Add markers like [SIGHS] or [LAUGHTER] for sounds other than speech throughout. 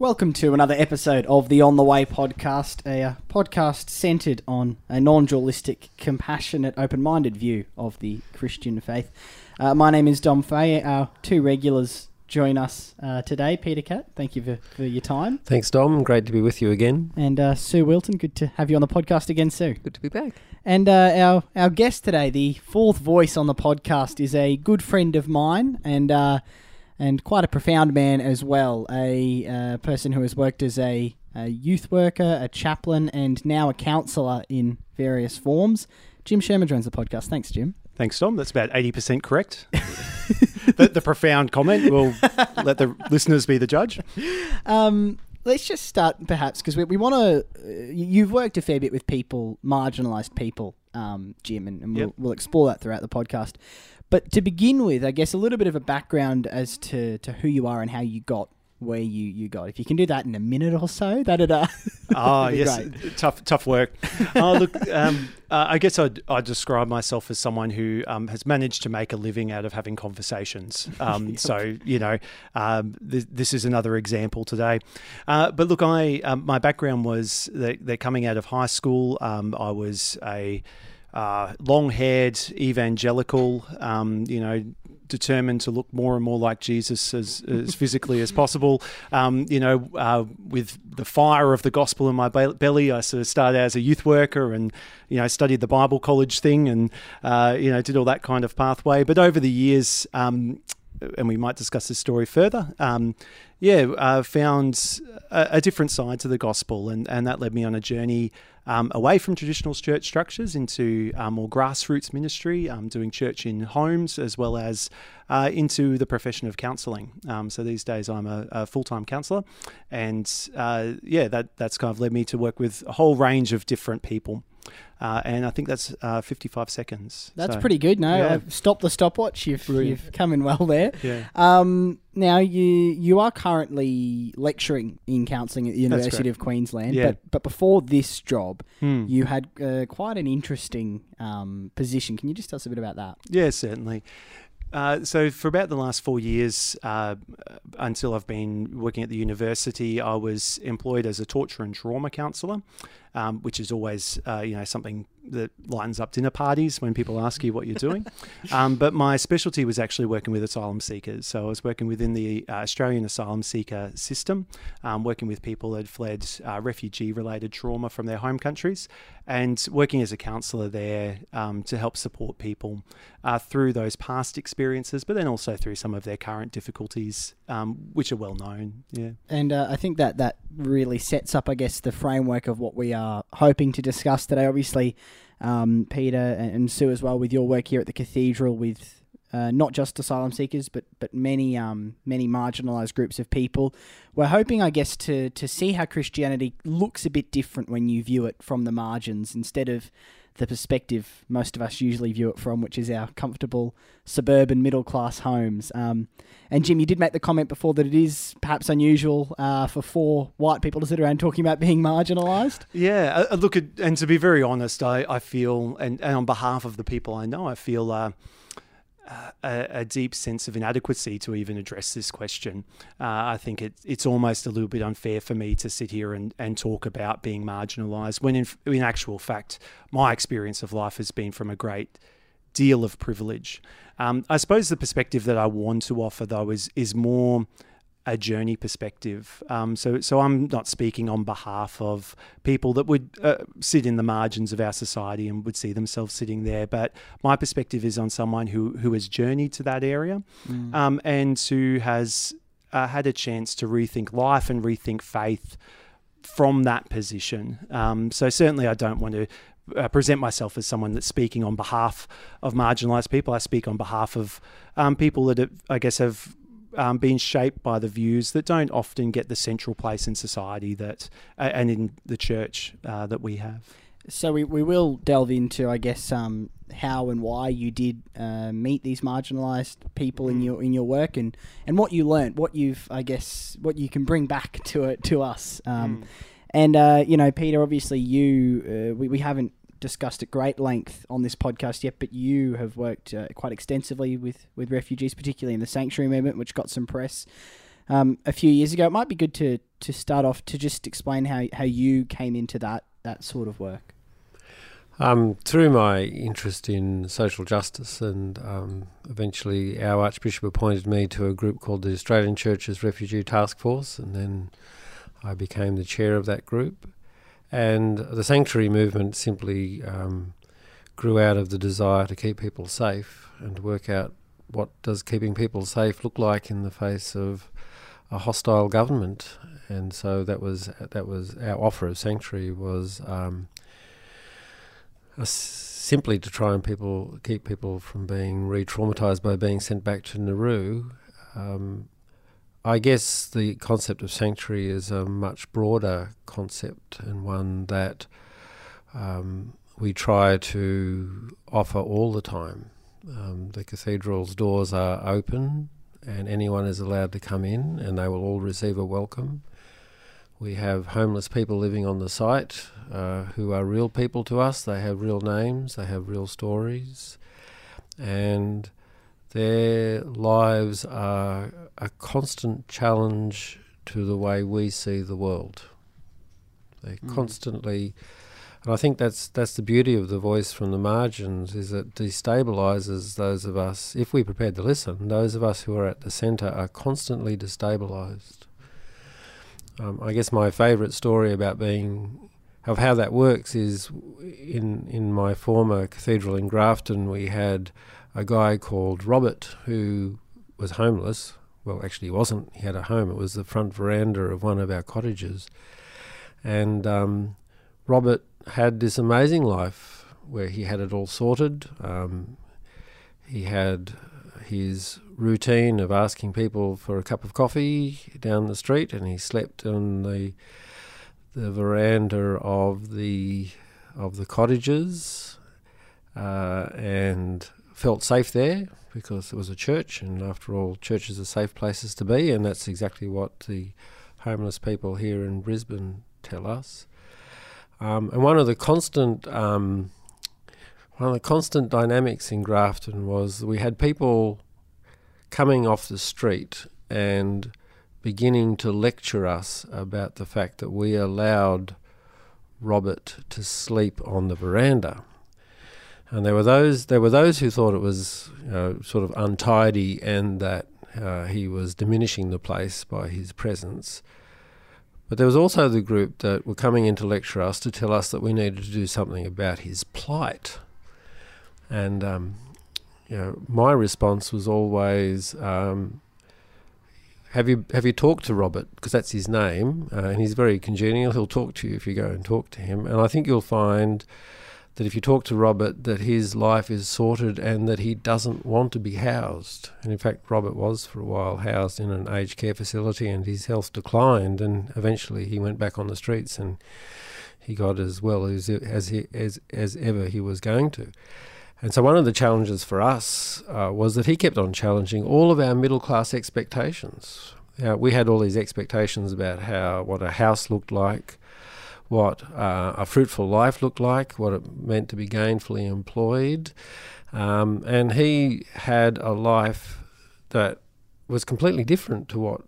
Welcome to another episode of the On the Way podcast, a uh, podcast centered on a non dualistic, compassionate, open minded view of the Christian faith. Uh, my name is Dom Fay. Our two regulars join us uh, today. Peter Catt, thank you for, for your time. Thanks, Dom. Great to be with you again. And uh, Sue Wilton, good to have you on the podcast again, Sue. Good to be back. And uh, our, our guest today, the fourth voice on the podcast, is a good friend of mine and uh, and quite a profound man as well. A uh, person who has worked as a, a youth worker, a chaplain, and now a counsellor in various forms. Jim Sherman joins the podcast. Thanks, Jim. Thanks, Tom. That's about 80% correct. [LAUGHS] the, the profound comment will let the listeners be the judge. Um, let's just start, perhaps, because we, we want to. Uh, you've worked a fair bit with people, marginalised people, um, Jim, and, and we'll, Yep. we'll explore that throughout the podcast. But to begin with, I guess a little bit of a background as to, to who you are and how you got where you, you got. If you can do that in a minute or so, [LAUGHS] that'd uh, Ah, that'd be yes, great. tough, tough work. [LAUGHS] oh, look, um, uh, I guess I'd, I'd describe myself as someone who um, has managed to make a living out of having conversations. [LAUGHS] Um, So, you know, um, th- this is another example today. Uh, but look, I um, my background was that, that coming out of high school, um, I was a uh, long-haired evangelical, um, you know, determined to look more and more like Jesus as, as physically as possible. Um, you know, uh, with the fire of the gospel in my be- belly, I sort of started as a youth worker and, you know, studied the Bible college thing and, uh, you know, did all that kind of pathway. But over the years, um, and we might discuss this story further. Um, yeah, uh, found a, a different side to the gospel, and, and that led me on a journey um, away from traditional church structures into uh, more grassroots ministry, um, doing church in homes as well as uh, into the profession of counselling. Um, so these days I'm a, a full time counsellor, and uh, yeah, that that's kind of led me to work with a whole range of different people. Uh, and I think that's uh, 55 seconds. That's So, pretty good. No, yeah. I've stopped the stopwatch. You've, Brilliant. you've come in well there. Yeah. Um, now you you are currently lecturing in counselling at the University of Queensland, Yeah. but but before this job, Hmm. you had uh, quite an interesting um, position. Can you just tell us a bit about that? Yeah, certainly. Uh, so for about the last four years, uh, until I've been working at the university, I was employed as a torture and trauma counsellor, um, which is always uh, you know something that lightens up dinner parties when people ask you what you're doing. [LAUGHS] um, but my specialty was actually working with asylum seekers. So I was working within the uh, Australian asylum seeker system, um, working with people that had fled uh, refugee-related trauma from their home countries, and working as a counsellor there um, to help support people uh, through those past experiences, but then also through some of their current difficulties, um, which are well known. Yeah. And uh, I think that that really sets up, I guess, the framework of what we are hoping to discuss today. Obviously, um, Peter and, and Sue as well, with your work here at the cathedral, with uh, not just asylum seekers, but but many um, many marginalised groups of people. We're hoping, I guess, to to see how Christianity looks a bit different when you view it from the margins instead of the perspective most of us usually view it from, which is our comfortable suburban middle class homes. Um, and Jim, you did make the comment before that it is perhaps unusual uh, for four white people to sit around talking about being marginalised. Yeah, uh, uh, look, and to be very honest, I, I feel, and, and on behalf of the people I know, I feel uh, a, a deep sense of inadequacy to even address this question. Uh, I think it, it's almost a little bit unfair for me to sit here and, and talk about being marginalised when, in, in actual fact, my experience of life has been from a great deal of privilege. Um, I suppose the perspective that I want to offer, though, is is more a journey perspective. Um, so, so I'm not speaking on behalf of people that would uh, sit in the margins of our society and would see themselves sitting there. But my perspective is on someone who who has journeyed to that area um, and who has uh, had a chance to rethink life and rethink faith from that position. Um, so certainly, I don't want to. Uh, present myself as someone that's speaking on behalf of marginalised people. I speak on behalf of um, people that have, I guess have um, been shaped by the views that don't often get the central place in society that uh, and in the church uh, that we have. So we, we will delve into, I guess, um, how and why you did uh, meet these marginalised people in Mm. your in your work, and, and what you learnt, what you've, I guess, what you can bring back [LAUGHS] to it to us. Um, And uh, you know, Peter, obviously, you uh, we we haven't discussed at great length on this podcast yet, but you have worked uh, quite extensively with with refugees, particularly in the sanctuary movement, which got some press. um, a few years ago. It might be good to to start off to just explain how how you came into that that sort of work. Um, through my interest in social justice, and um, eventually our Archbishop appointed me to a group called the Australian Churches Refugee Task Force, and then I became the chair of that group. And the sanctuary movement simply um, grew out of the desire to keep people safe and to work out what does keeping people safe look like in the face of a hostile government. And so that was that was our offer of sanctuary was um, simply to try and people keep people from being re-traumatized by being sent back to Nauru. Um, I guess the concept of sanctuary is a much broader concept and one that um, we try to offer all the time. Um, the cathedral's doors are open and anyone is allowed to come in and they will all receive a welcome. We have homeless people living on the site uh, who are real people to us. They have real names, they have real stories, and their lives are a constant challenge to the way we see the world. They mm. constantly, and I think that's that's the beauty of the voice from the margins is it destabilizes those of us. If we're prepared to listen, those of us who are at the centre are constantly destabilized. Um, I guess my favourite story about being of how that works is in in my former cathedral in Grafton we had a guy called Robert who was homeless. Well, actually, he wasn't. He had a home. It was the front veranda of one of our cottages, and um, Robert had this amazing life where he had it all sorted. Um, he had his routine of asking people for a cup of coffee down the street, and he slept on the the veranda of the of the cottages, uh, and felt safe there because it was a church, and after all, churches are safe places to be, and that's exactly what the homeless people here in Brisbane tell us. Um, and one of the constant um, one of the constant dynamics in Grafton was we had people coming off the street and beginning to lecture us about the fact that we allowed Robert to sleep on the veranda. And there were those there were those who thought it was you know, sort of untidy and that uh, he was diminishing the place by his presence. But there was also the group that were coming in to lecture us to tell us that we needed to do something about his plight. And um, you know, my response was always, um, "Have you have you talked to Robert? Because that's his name, uh, and he's very congenial. He'll talk to you if you go and talk to him. And I think you'll find." That if you talk to Robert, that his life is sorted and that he doesn't want to be housed. And in fact, Robert was for a while housed in an aged care facility, and his health declined, and eventually he went back on the streets and he got as well as as he, as as ever he was going to. And so one of the challenges for us uh, was that he kept on challenging all of our middle class expectations. Uh, we had all these expectations about how what a house looked like, what uh, a fruitful life looked like, what it meant to be gainfully employed, um, and he had a life that was completely different to what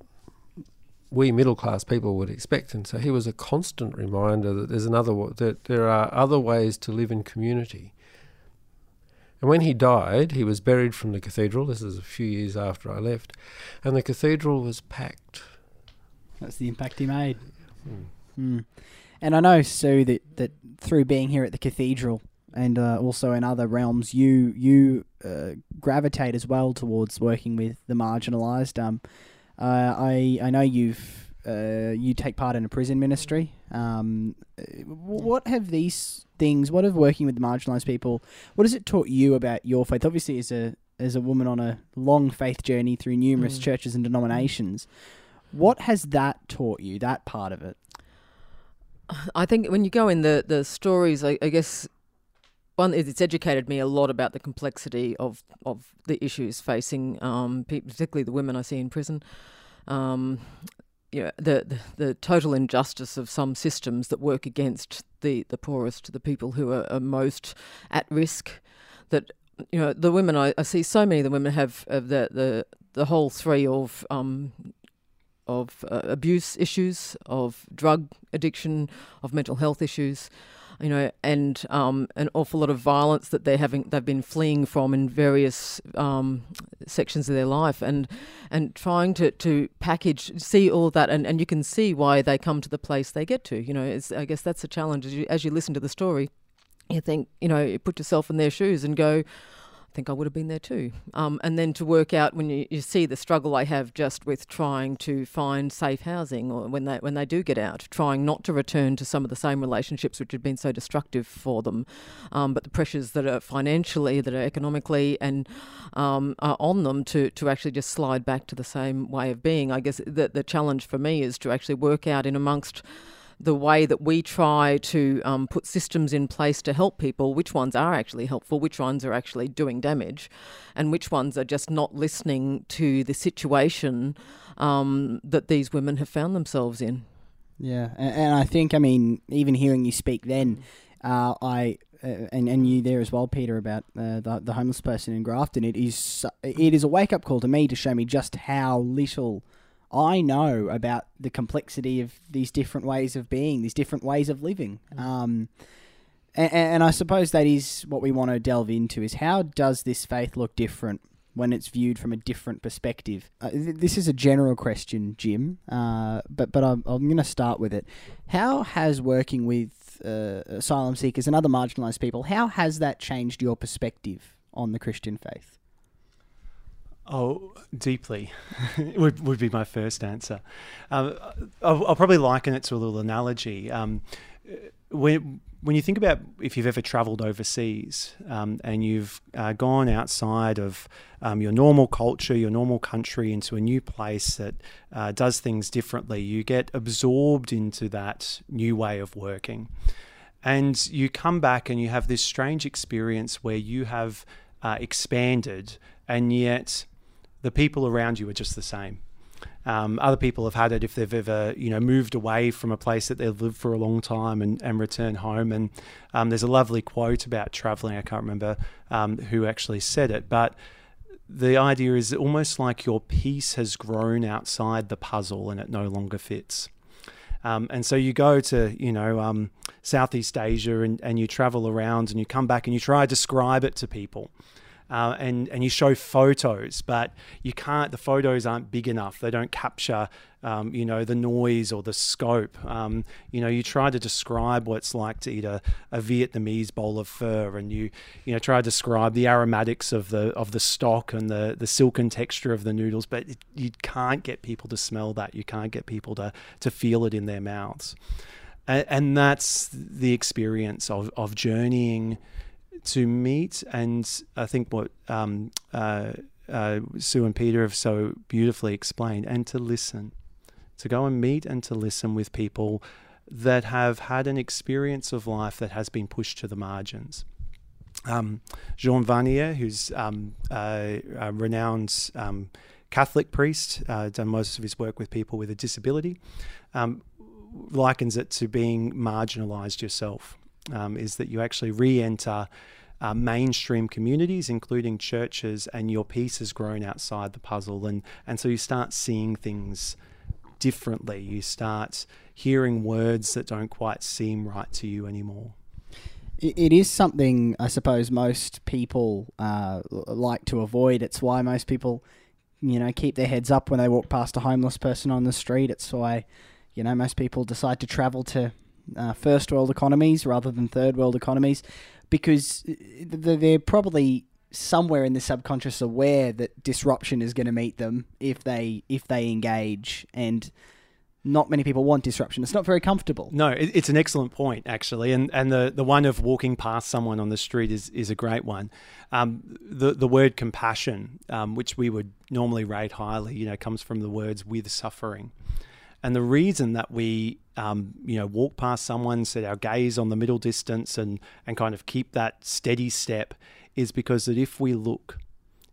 we middle class people would expect. And so he was a constant reminder that there's another that there are other ways to live in community and when he died, he was buried from the cathedral. This is a few years after I left. And the cathedral was packed. That's the impact he made. Mm. Mm. And I know, Sue, that, that through being here at the cathedral and uh, also in other realms, you you uh, gravitate as well towards working with the marginalised. Um, uh, I I know you've uh, you take part in a prison ministry. Um, what have these things? What have working with marginalised people? What has it taught you about your faith? Obviously, as a as a woman on a long faith journey through numerous mm. churches and denominations, what has that taught you? That part of it. I think when you go in the the stories, I, I guess one it's educated me a lot about the complexity of of the issues facing um, particularly the women I see in prison. Um, you know, the, the, the total injustice of some systems that work against the the poorest, the people who are, are most at risk. That you know, the women I, I, see so many of the women have, have the the the whole three of um, of uh, abuse issues, of drug addiction, of mental health issues, you know, and um, an awful lot of violence that they're having, they've been fleeing from in various um, sections of their life, and and trying to, to package, see all that, and, and you can see why they come to the place they get to. You know, I guess that's a challenge as you, as you listen to the story. You think, you know, you put yourself in their shoes and go, think I would have been there too. Um, and then to work out when you, you see the struggle I have just with trying to find safe housing or when they when they do get out, trying not to return to some of the same relationships which had been so destructive for them, um, but the pressures that are financially, that are economically, and um, are on them to to actually just slide back to the same way of being. I guess the the challenge for me is to actually work out in amongst the way that we try to um, put systems in place to help people, which ones are actually helpful, which ones are actually doing damage, and which ones are just not listening to the situation um, that these women have found themselves in. Yeah, and, and, I think, I mean, even hearing you speak then, uh, I uh, and and you there as well, Peter, about uh, the the homeless person in Grafton. It is it is a wake up call to me to show me just how little I know about the complexity of these different ways of being, these different ways of living. Mm. Um, and, and, I suppose that is what we want to delve into: is how does this faith look different when it's viewed from a different perspective? Uh, th- this is a general question, Jim, uh, but but I'm, I'm going to start with it. How has working with uh, asylum seekers and other marginalised people how has that changed your perspective on the Christian faith? Oh, deeply [LAUGHS] would, would be my first answer. Um, I'll, I'll, probably liken it to a little analogy. Um, when, when you think about if you've ever traveled overseas um, and you've uh, gone outside of um, your normal culture, your normal country, into a new place that uh, does things differently, you get absorbed into that new way of working. And you come back and you have this strange experience where you have uh, expanded and yet the people around you are just the same. Um, other people have had it if they've ever, you know, moved away from a place that they've lived for a long time and, and return home. And um, there's a lovely quote about traveling. I can't remember um, who actually said it, but the idea is almost like your piece has grown outside the puzzle and it no longer fits. Um, and so you go to, you know, um, Southeast Asia and, and you travel around and you come back and you try to describe it to people uh, and and you show photos, but you can't. The photos aren't big enough. They don't capture, um, you know, the noise or the scope. Um, you know, you try to describe what it's like to eat a, a Vietnamese bowl of pho, and you you know try to describe the aromatics of the of the stock and the the silken texture of the noodles, but it, you can't get people to smell that. You can't get people to to feel it in their mouths. And, and that's the experience of, of journeying to meet, and I think what um, uh, uh, Sue and Peter have so beautifully explained, and to listen, to go and meet and to listen with people that have had an experience of life that has been pushed to the margins. Um, Jean Vanier, who's um, a, a, renowned um, Catholic priest, uh, done most of his work with people with a disability, um, likens it to being marginalized yourself um, is that you actually re enter uh, mainstream communities, including churches, and your piece has grown outside the puzzle. And, and so you start seeing things differently. You start hearing words that don't quite seem right to you anymore. It is something I suppose most people uh, like to avoid. It's why most people, you know, keep their heads up when they walk past a homeless person on the street. It's why, you know, most people decide to travel to uh, first world economies rather than third world economies because uh, they're probably somewhere in the subconscious aware that disruption is going to meet them if they if they engage and not many people want disruption. It's not very comfortable. No, it's an excellent point actually, and and the, the one of walking past someone on the street is is a great one. Um, the the word compassion, um, which we would normally rate highly, you know, comes from the words with suffering. And the reason that we, um, you know, walk past someone, set our gaze on the middle distance, and and kind of keep that steady step, is because that if we look,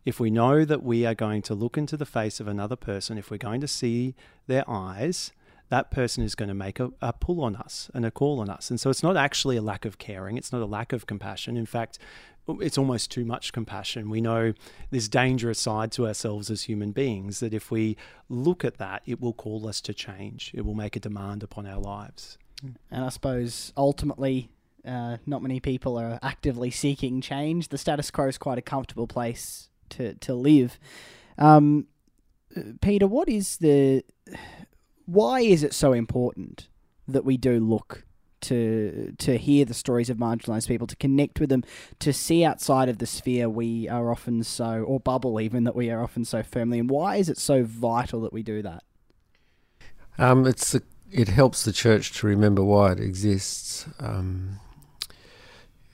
if we know that we are going to look into the face of another person, if we're going to see their eyes, that person is going to make a, a pull on us and a call on us. And so it's not actually a lack of caring, it's not a lack of compassion. In fact, it's almost too much compassion. We know this dangerous side to ourselves as human beings that if we look at that, it will call us to change. It will make a demand upon our lives. And I suppose ultimately, uh, not many people are actively seeking change. The status quo is quite a comfortable place to to live. Um, Peter, what is the why is it so important that we do look to to hear the stories of marginalized people, to connect with them, to see outside of the sphere we are often so or bubble even that we are often so firmly and why is it so vital that we do that? Um, it's the, it helps the church to remember why it exists. Um,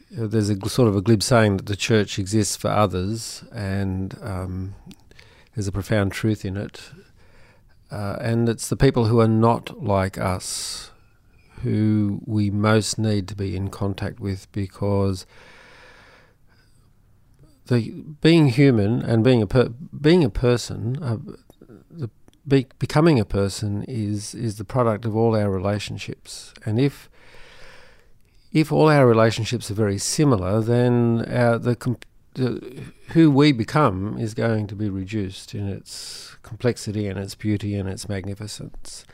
there's a sort of a glib saying that the church exists for others, and um, there's a profound truth in it. Uh, and it's the people who are not like us who we most need to be in contact with because the being human and being a per, being a person, uh, the be, becoming a person is is the product of all our relationships, and if if all our relationships are very similar, then our, the, the who we become is going to be reduced in its complexity and its beauty and its magnificence.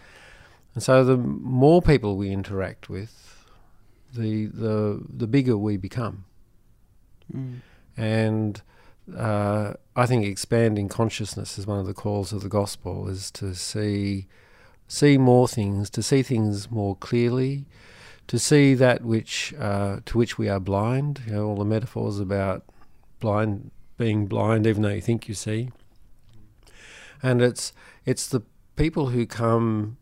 And so the more people we interact with, the the the bigger we become. Mm. And uh, I think expanding consciousness is one of the calls of the gospel is to see see more things, to see things more clearly, to see that which uh, to which we are blind. You know, all the metaphors about blind being blind, even though you think you see. And it's it's the people who come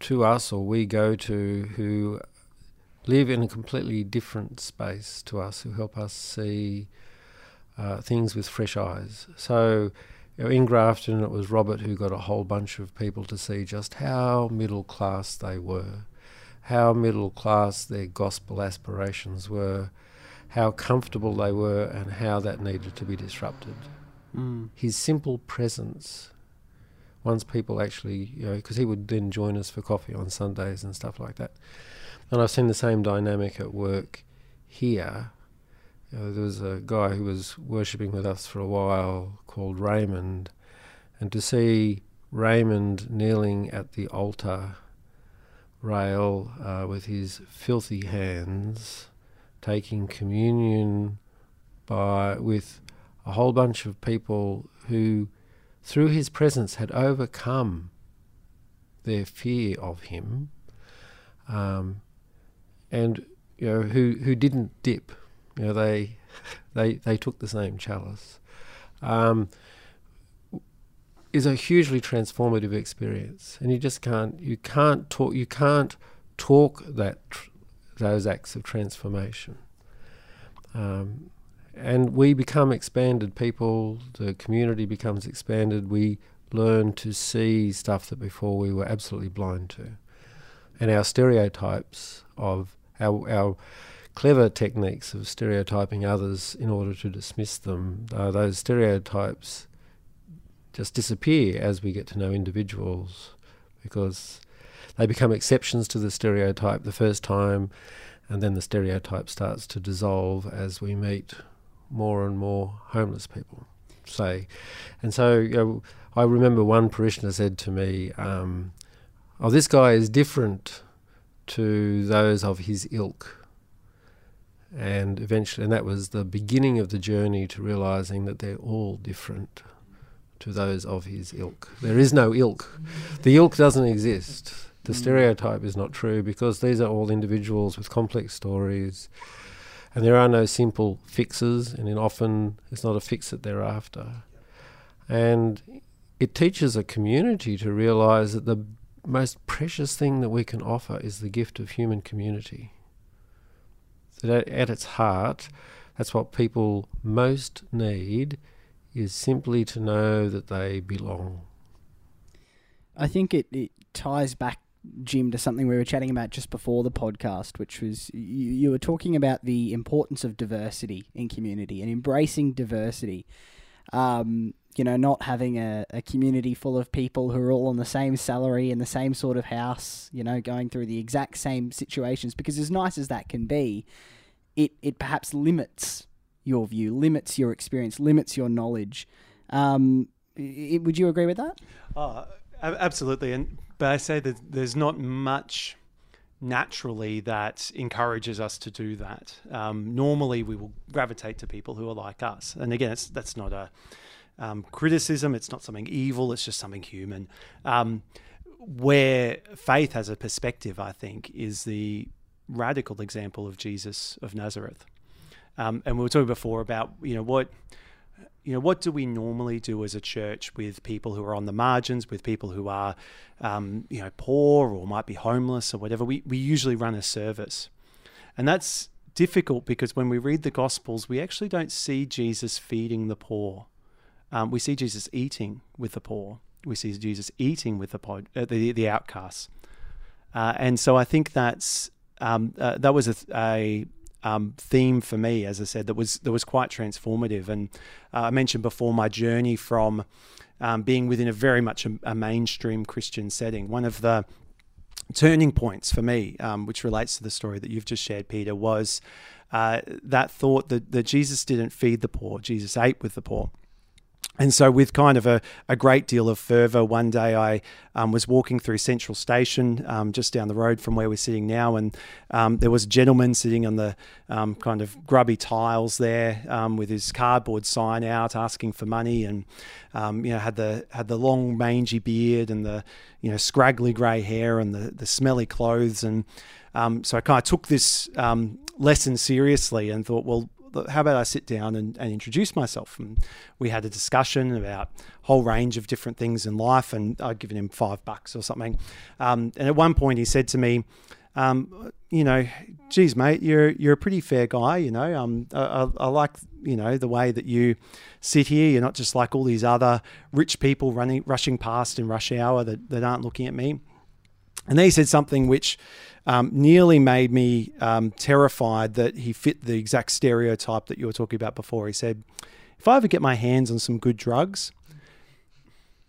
to us or we go to who live in a completely different space to us, who help us see uh, things with fresh eyes. So, you know, in Grafton, it was Robert who got a whole bunch of people to see just how middle class they were, how middle class their gospel aspirations were, how comfortable they were, and how that needed to be disrupted. Mm. His simple presence once people actually, you know, because he would then join us for coffee on Sundays and stuff like that. And I've seen the same dynamic at work here. You know, there was a guy who was worshipping with us for a while called Raymond, and to see Raymond kneeling at the altar rail uh, with his filthy hands, taking communion by with a whole bunch of people who through his presence, had overcome their fear of him, um, and you know who who didn't dip. You know they [LAUGHS] they they took the same chalice. Um, is a hugely transformative experience, and you just can't you can't talk you can't talk that tr- those acts of transformation. Um, and we become expanded people, the community becomes expanded, we learn to see stuff that before we were absolutely blind to. And our stereotypes of our, our clever techniques of stereotyping others in order to dismiss them, uh, those stereotypes just disappear as we get to know individuals because they become exceptions to the stereotype the first time, and then the stereotype starts to dissolve as we meet more and more homeless people, say. And so you know, I remember one parishioner said to me, um, Oh, this guy is different to those of his ilk. And eventually, and that was the beginning of the journey to realizing that they're all different to those of his ilk. There is no ilk. The ilk doesn't exist. The mm. stereotype is not true because these are all individuals with complex stories and there are no simple fixes, and often it's not a fix that they're after. And it teaches a community to realize that the most precious thing that we can offer is the gift of human community. That at its heart, that's what people most need is simply to know that they belong. I think it, it ties back Jim, to something we were chatting about just before the podcast, which was you, you were talking about the importance of diversity in community and embracing diversity. Um, you know, not having a, a community full of people who are all on the same salary in the same sort of house, you know, going through the exact same situations. Because as nice as that can be, it, it perhaps limits your view, limits your experience, limits your knowledge. Um, i would you agree with that? Oh, absolutely. And but I say that there's not much naturally that encourages us to do that. Um, normally, we will gravitate to people who are like us. And again, that's not a um, criticism. It's not something evil. It's just something human. Um, where faith has a perspective, I think, is the radical example of Jesus of Nazareth. Um, and we were talking before about you know what you know, what do we normally do as a church with people who are on the margins, with people who are, um, you know, poor or might be homeless or whatever? We, we usually run a service. And that's difficult because when we read the Gospels, we actually don't see Jesus feeding the poor. Um, we see Jesus eating with the poor. We see Jesus eating with the, pod, uh, the, the outcasts. Uh, and so I think that's um, uh, that was a, a um, theme for me, as I said, that was that was quite transformative. And uh, I mentioned before my journey from um, being within a very much a, a, mainstream Christian setting. One of the turning points for me, um, which relates to the story that you've just shared, Peter, was uh, that thought that, that Jesus didn't feed the poor; Jesus ate with the poor. And so, with kind of a, a great deal of fervour, one day I um, was walking through Central Station, um, just down the road from where we're sitting now, and um, there was a gentleman sitting on the um, kind of grubby tiles there um, with his cardboard sign out, asking for money, and um, you know had the had the long mangy beard and the you know scraggly grey hair and the the smelly clothes, and so I kind of took this lesson seriously and thought, well, how about I sit down and, and introduce myself? And we had a discussion about a whole range of different things in life, and I'd given him five bucks or something. Um, and at one point, he said to me, um, you know, geez, mate, you're you're a pretty fair guy. You know, um, I, I, like you know the way that you sit here. You're not just like all these other rich people running rushing past in rush hour that, that aren't looking at me. And then he said something which um, nearly made me um, terrified that he fit the exact stereotype that you were talking about before. He said, If I ever get my hands on some good drugs,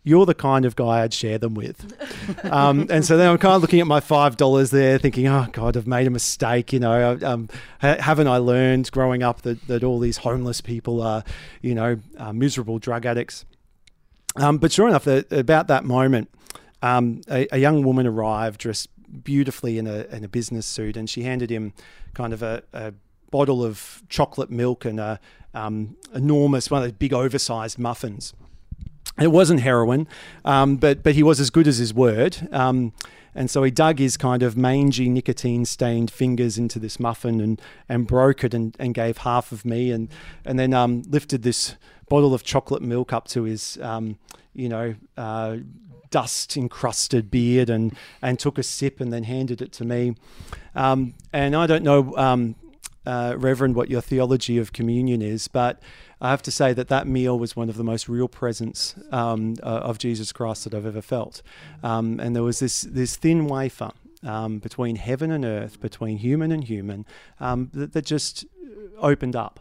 you're the kind of guy I'd share them with. [LAUGHS] Um, and so then I'm kind of looking at my $5 there, thinking, oh, God, I've made a mistake. You know, um, haven't I learned growing up that, that all these homeless people are, you know, miserable drug addicts? Um, but sure enough, the, about that moment, um, a, a, young woman arrived dressed beautifully in a, in a business suit, and she handed him kind of a, a bottle of chocolate milk and a um, enormous one of those big oversized muffins. It wasn't heroin, um, but but he was as good as his word. Um, and so he dug his kind of mangy, nicotine stained fingers into this muffin and, and broke it and, and gave half of me and, and then um, lifted this bottle of chocolate milk up to his, um, you know, uh, dust encrusted beard and, and took a sip and then handed it to me. Um, and I don't know, um, uh, Reverend, what your theology of communion is, but I have to say that that meal was one of the most real presence um, uh, of Jesus Christ that I've ever felt. Um, and there was this, this thin wafer um, between heaven and earth, between human and human, um, that, that just opened up.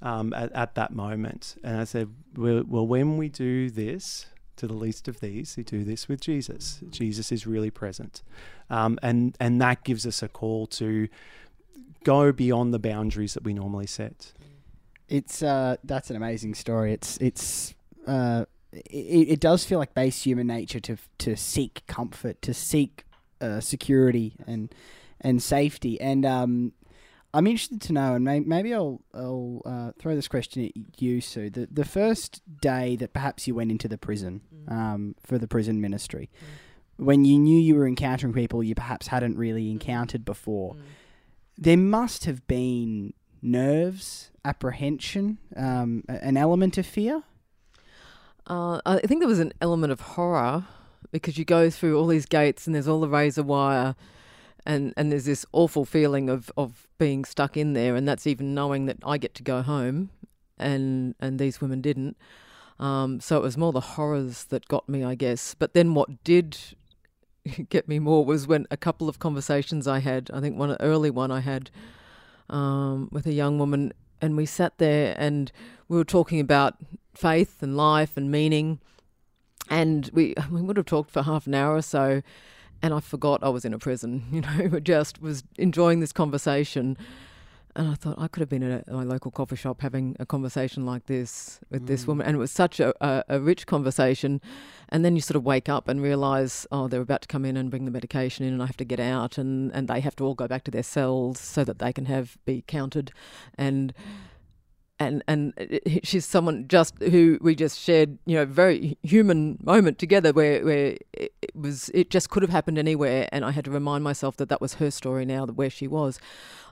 Um, at, at, that moment. And I said, well, well, when we do this, to the least of these who do this with Jesus. Jesus is really present. Um, and, and that gives us a call to go beyond the boundaries that we normally set. It's uh, that's an amazing story. It's it's uh, it, it does feel like base human nature to to seek comfort, to seek uh, security and and safety. And um, I'm interested to know, and maybe I'll I'll uh, throw this question at you, Sue. The the first day that perhaps you went into the prison mm. um, for the prison ministry, mm. when you knew you were encountering people you perhaps hadn't really mm. encountered before, mm. there must have been nerves, apprehension, um, an element of fear. Uh, I think there was an element of horror because you go through all these gates and there's all the razor wire and and there's this awful feeling of of being stuck in there, and that's even knowing that I get to go home, and and these women didn't. Um, so it was more the horrors that got me, I guess. But then what did [LAUGHS] get me more was when a couple of conversations I had. I think one early one I had um, with a young woman, and we sat there and we were talking about faith and life and meaning. And we [LAUGHS] we would have talked for half an hour or so, and I forgot I was in a prison. [LAUGHS] You know, just was enjoying this conversation. And I thought I could have been at my local coffee shop having a conversation like this with mm. this woman. And it was such a, a, a, rich conversation. And then you sort of wake up and realize, oh, they're about to come in and bring the medication in, and I have to get out. And, and they have to all go back to their cells so that they can have be counted. And and and she's someone just who we just shared you know very human moment together where where it was it just could have happened anywhere and I had to remind myself that that was her story now where she was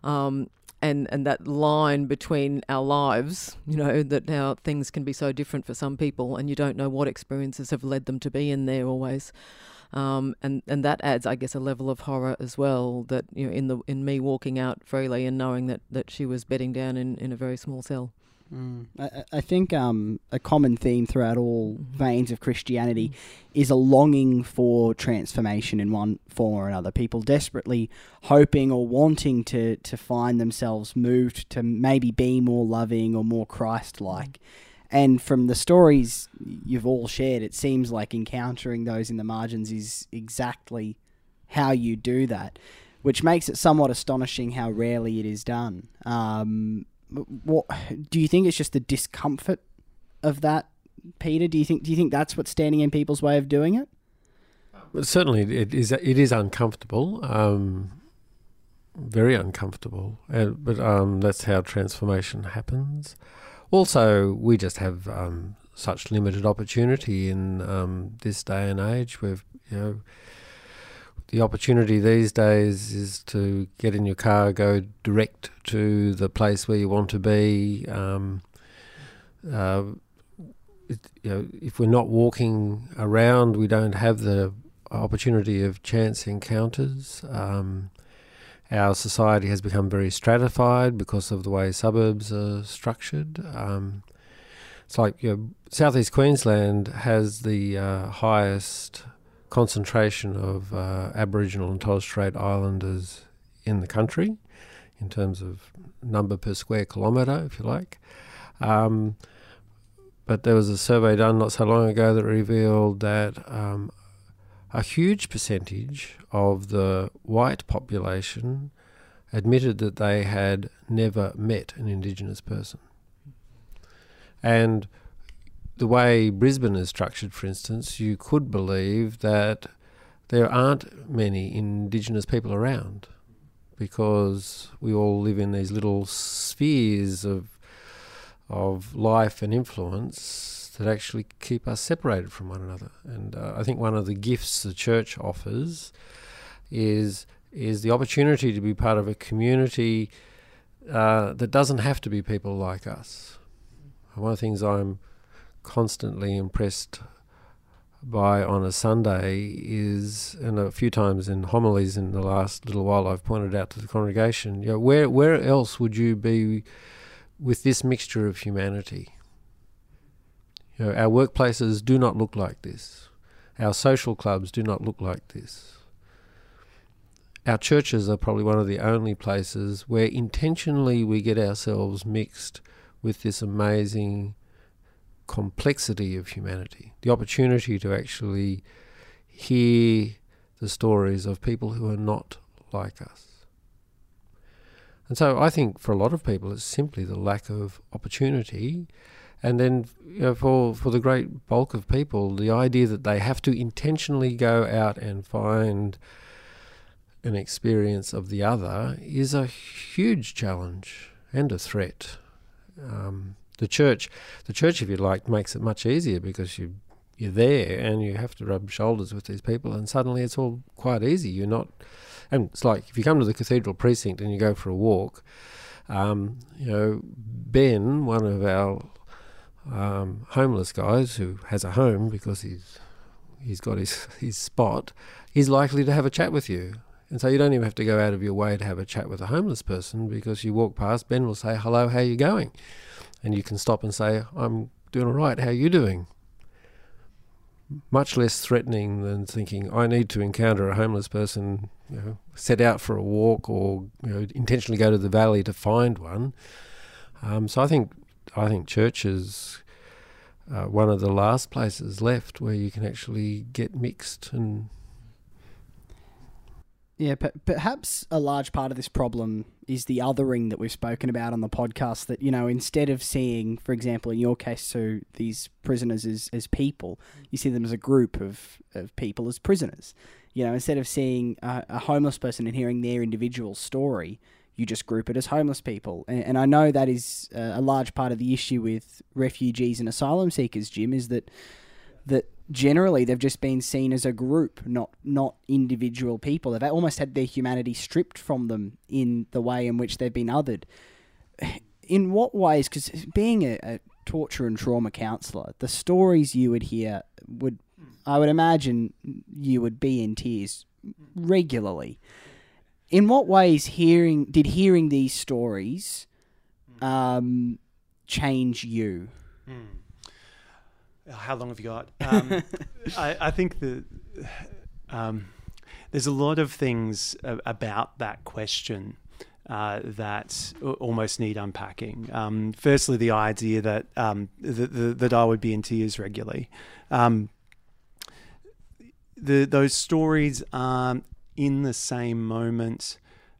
um, and and that line between our lives, you know, that how things can be so different for some people, and you don't know what experiences have led them to be in there always. Um, and and that adds, I guess, a level of horror as well. That you know, in the in me walking out freely and knowing that that she was bedding down in, in a very small cell. Mm. I, I, think um, a common theme throughout all mm-hmm. veins of Christianity mm-hmm. is a longing for transformation in one form or another. People desperately hoping or wanting to, to find themselves moved to maybe be more loving or more Christ like. Mm-hmm. And from the stories you've all shared, it seems like encountering those in the margins is exactly how you do that, which makes it somewhat astonishing how rarely it is done. Um, what do you think it's just the discomfort of that, Peter? Do you think do you think that's what's standing in people's way of doing it? Well, certainly, it is. It is uncomfortable, um, very uncomfortable. But um, that's how transformation happens. Also, we just have um, such limited opportunity in um, this day and age. We've you know the opportunity these days is to get in your car, go direct to the place where you want to be. Um, uh, it, you know, if we're not walking around, we don't have the opportunity of chance encounters. Um, our society has become very stratified because of the way suburbs are structured. Um, it's like you know, southeast Queensland has the uh, highest concentration of uh, Aboriginal and Torres Strait Islanders in the country, in terms of number per square kilometre, if you like. Um, but there was a survey done not so long ago that revealed that um, a huge percentage of the white population admitted that they had never met an Indigenous person. And the way Brisbane is structured, for instance, you could believe that there aren't many Indigenous people around because we all live in these little spheres of of life and influence that actually keep us separated from one another. And uh, I think one of the gifts the church offers is is the opportunity to be part of a community uh, that doesn't have to be people like us. One of the things I'm constantly impressed by on a Sunday is, and a few times in homilies in the last little while, I've pointed out to the congregation, you know, where where else would you be with this mixture of humanity? You know, our workplaces do not look like this. Our social clubs do not look like this. Our churches are probably one of the only places where intentionally we get ourselves mixed with this amazing complexity of humanity, the opportunity to actually hear the stories of people who are not like us. And so I think for a lot of people it's simply the lack of opportunity. And then you know, for, for the great bulk of people, the idea that they have to intentionally go out and find an experience of the other is a huge challenge and a threat. Um, the church, the church, if you like, makes it much easier because you you're there and you have to rub shoulders with these people, and suddenly it's all quite easy. You're not, and it's like if you come to the cathedral precinct and you go for a walk. Um, you know, Ben, one of our um, homeless guys who has a home because he's he's got his [LAUGHS] his spot, he's likely to have a chat with you. And so you don't even have to go out of your way to have a chat with a homeless person because you walk past, Ben will say, Hello, how are you going? and you can stop and say, I'm doing all right, how are you doing? Much less threatening than thinking, I need to encounter a homeless person, you know, set out for a walk or you know, intentionally go to the valley to find one. Um, so I think I think churches uh, one of the last places left where you can actually get mixed and Yeah, perhaps a large part of this problem is the othering that we've spoken about on the podcast. That you know, instead of seeing, for example, in your case, Sue these prisoners as as people, you see them as a group of of people as prisoners. You know, instead of seeing a, a homeless person and hearing their individual story, you just group it as homeless people. And, and I know that is uh, a large part of the issue with refugees and asylum seekers, Jim, is that that generally they've just been seen as a group, not not individual people. They've almost had their humanity stripped from them in the way in which they've been othered. [SIGHS] In what ways? Because being a, a torture and trauma counsellor, the stories you would hear would, I would imagine, you would be in tears regularly. In what ways hearing did hearing these stories um, change you? How long have you got? Um, [LAUGHS] I, I think that um, there's a lot of things about that question uh, that almost need unpacking. Um, firstly, the idea that um, th- th- that I would be in tears regularly. Um, the those stories are in the same moment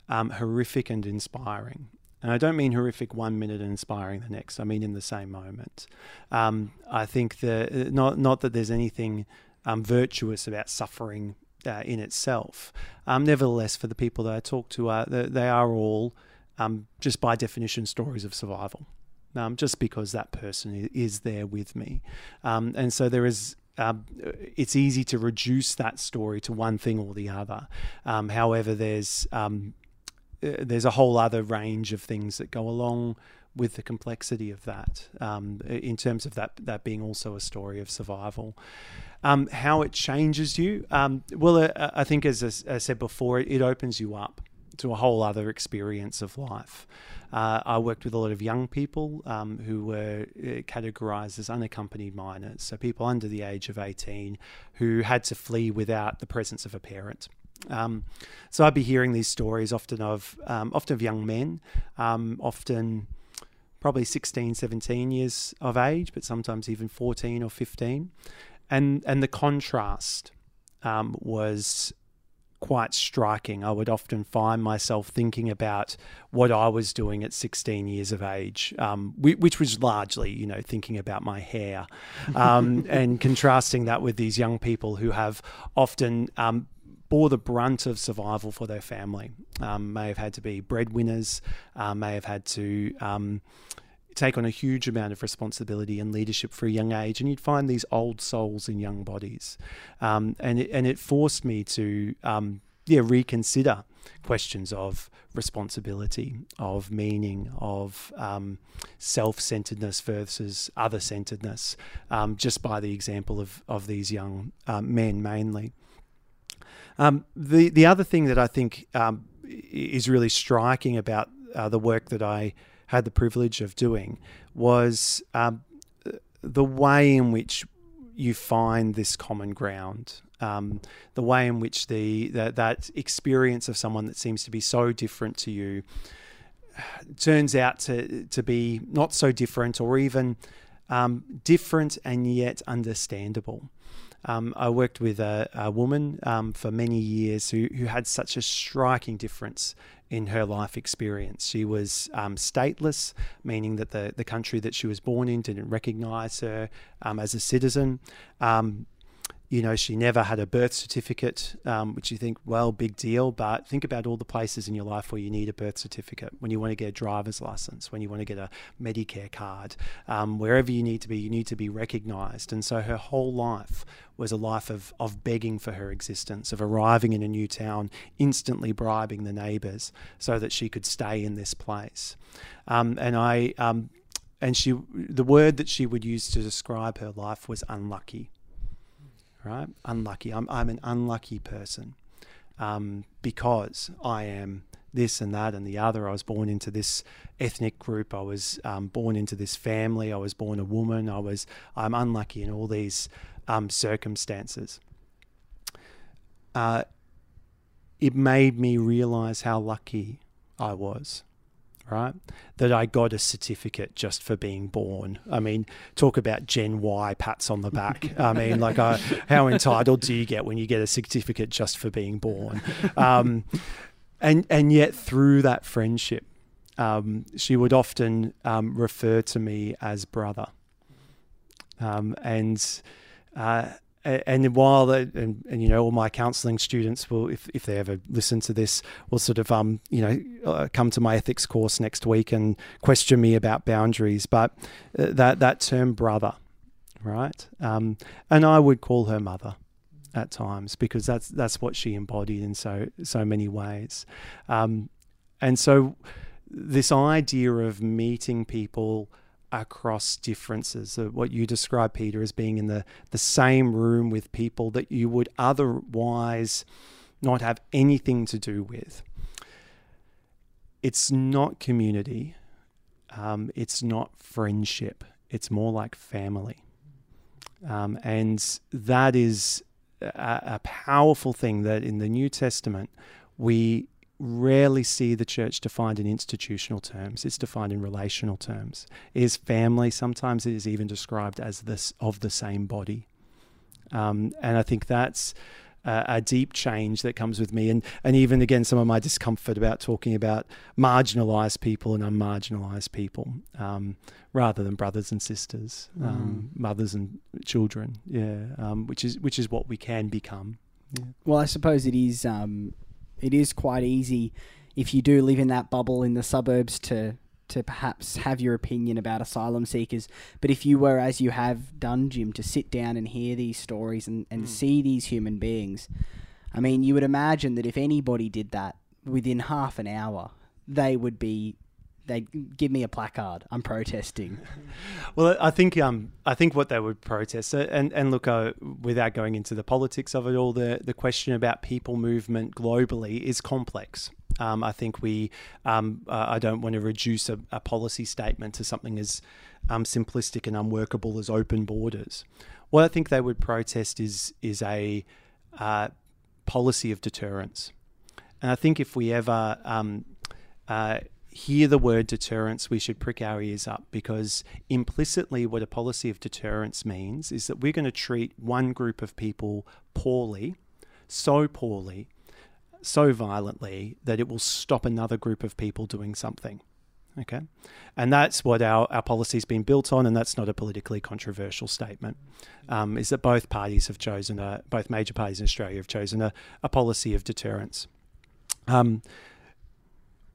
um, horrific and inspiring. And I don't mean horrific one minute and inspiring the next. I mean in the same moment. Um, I think that not not that there's anything um, virtuous about suffering uh, in itself. Um, nevertheless, for the people that I talk to, uh, they, they are all um, just by definition stories of survival. Um, just because that person is there with me, and so there is. Um, it's easy to reduce that story to one thing or the other. Um, however, there's um, uh, there's a whole other range of things that go along with the complexity of that um, in terms of that that being also a story of survival. Um, how it changes you, um, well, uh, I think as I, I said before, it opens you up to a whole other experience of life. Uh, I worked with a lot of young people um, who were uh, categorized as unaccompanied minors, so people under the age of 18 who had to flee without the presence of a parent. Um, so I'd be hearing these stories often of um, often of young men, um, often probably 16, 17 years of age, but sometimes even 14 or 15. And and the contrast um, was quite striking. I would often find myself thinking about what I was doing at 16 years of age, um, which was largely, you know, thinking about my hair, um, [LAUGHS] and contrasting that with these young people who have often um, bore the brunt of survival for their family. Um, may have had to be breadwinners, uh, may have had to um, take on a huge amount of responsibility and leadership for a young age, and you'd find these old souls in young bodies, um, and it, and it forced me to um, yeah reconsider questions of responsibility, of meaning, of um, self-centeredness versus other-centeredness, um, just by the example of of these young um, men mainly. Um, the the other thing that I think is really striking about uh, the work that I had the privilege of doing was um, the way in which you find this common ground, um, the way in which the that, that experience of someone that seems to be so different to you [SIGHS] turns out to to be not so different, or even um, different and yet understandable. Um, I worked with a, a woman um, for many years who, who had such a striking difference in her life experience. She was um, stateless, meaning that the, the country that she was born in didn't recognize her um, as a citizen. Um, you know, she never had a birth certificate, um, which you think, well, big deal. But think about all the places in your life where you need a birth certificate, when you want to get a driver's license, when you want to get a Medicare card, um, wherever you need to be, you need to be recognized. And so her whole life was a life of, of begging for her existence, of arriving in a new town, instantly bribing the neighbors so that she could stay in this place. Um, and I, um, and she, the word that she would use to describe her life was unlucky right? Unlucky. I'm, I'm an unlucky person um, because I am this and that and the other. I was born into this ethnic group. I was um, born into this family. I was born a woman. I was. I'm unlucky in all these um, circumstances. Uh, it made me realize how lucky I was, right? That I got a certificate just for being born. I mean, talk about Gen Y pats on the back. [LAUGHS] I mean, like, uh, how entitled do you get when you get a certificate just for being born? Um, and and yet through that friendship, um, she would often um, refer to me as brother. Um, and uh, and while the, and, and you know all my counselling students will if, if they ever listen to this will sort of um you know uh, come to my ethics course next week and question me about boundaries. But uh, that that term brother right? Um, and I would call her mother at times because that's that's what she embodied in so so many ways. Um, and so this idea of meeting people across differences. So what you describe, Peter, as being in the, the same room with people that you would otherwise not have anything to do with. It's not community, um, it's not friendship, it's more like family. Um, and that is a, a powerful thing that in the New Testament we rarely see the church defined in institutional terms. It's defined in relational terms. It is family. Sometimes it is even described as this of the same body. Um, and I think that's a, a deep change that comes with me. And, and even again, some of my discomfort about talking about marginalized people and unmarginalized people um, rather than brothers and sisters, um, mm. mothers and children. Yeah. Um, which is, which is what we can become. Yeah. Well, I suppose it is um, it is quite easy if you do live in that bubble in the suburbs to to perhaps have your opinion about asylum seekers. But if you were, as you have done, Jim, to sit down and hear these stories and, and mm. see these human beings, I mean, you would imagine that if anybody did that within half an hour, they would be they give me a placard. I'm protesting. [LAUGHS] well, I think um, I think what they would protest, uh, and and look, uh, without going into the politics of it all, the the question about people movement globally is complex. Um, I think we, um, uh, I don't want to reduce a, a, policy statement to something as um, simplistic and unworkable as open borders. What I think they would protest is is a uh, policy of deterrence, and I think if we ever um, uh, hear the word deterrence, we should prick our ears up because implicitly, what a policy of deterrence means is that we're going to treat one group of people poorly, so poorly, so violently that it will stop another group of people doing something. Okay. And that's what our, our policy's been built on, and that's not a politically controversial statement. Um, is that both parties have chosen, a, both major parties in Australia have chosen a, a policy of deterrence. Um,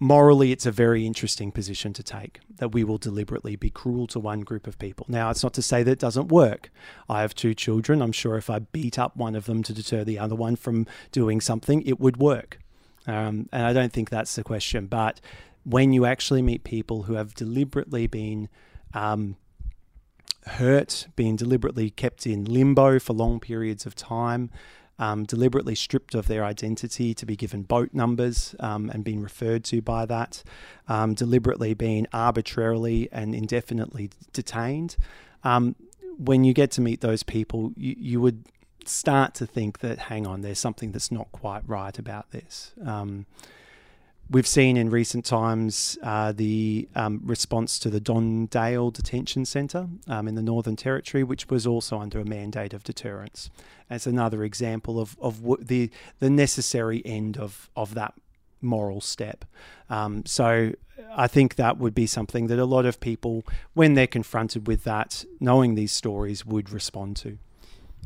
morally, it's a very interesting position to take that we will deliberately be cruel to one group of people. Now, it's not to say that it doesn't work. I have two children. I'm sure if I beat up one of them to deter the other one from doing something, it would work. Um, and I don't think that's the question. But when you actually meet people who have deliberately been um, hurt, being deliberately kept in limbo for long periods of time, um, deliberately stripped of their identity to be given boat numbers um, and being referred to by that, um, deliberately being arbitrarily and indefinitely detained. Um, when you get to meet those people, you, you would start to think that, hang on, there's something that's not quite right about this. Um, We've seen in recent times uh, the um, response to the Don Dale Detention Centre um, in the Northern Territory, which was also under a mandate of deterrence. As another example of, of the, the necessary end of, of that moral step. Um, so I think that would be something that a lot of people, when they're confronted with that, knowing these stories, would respond to.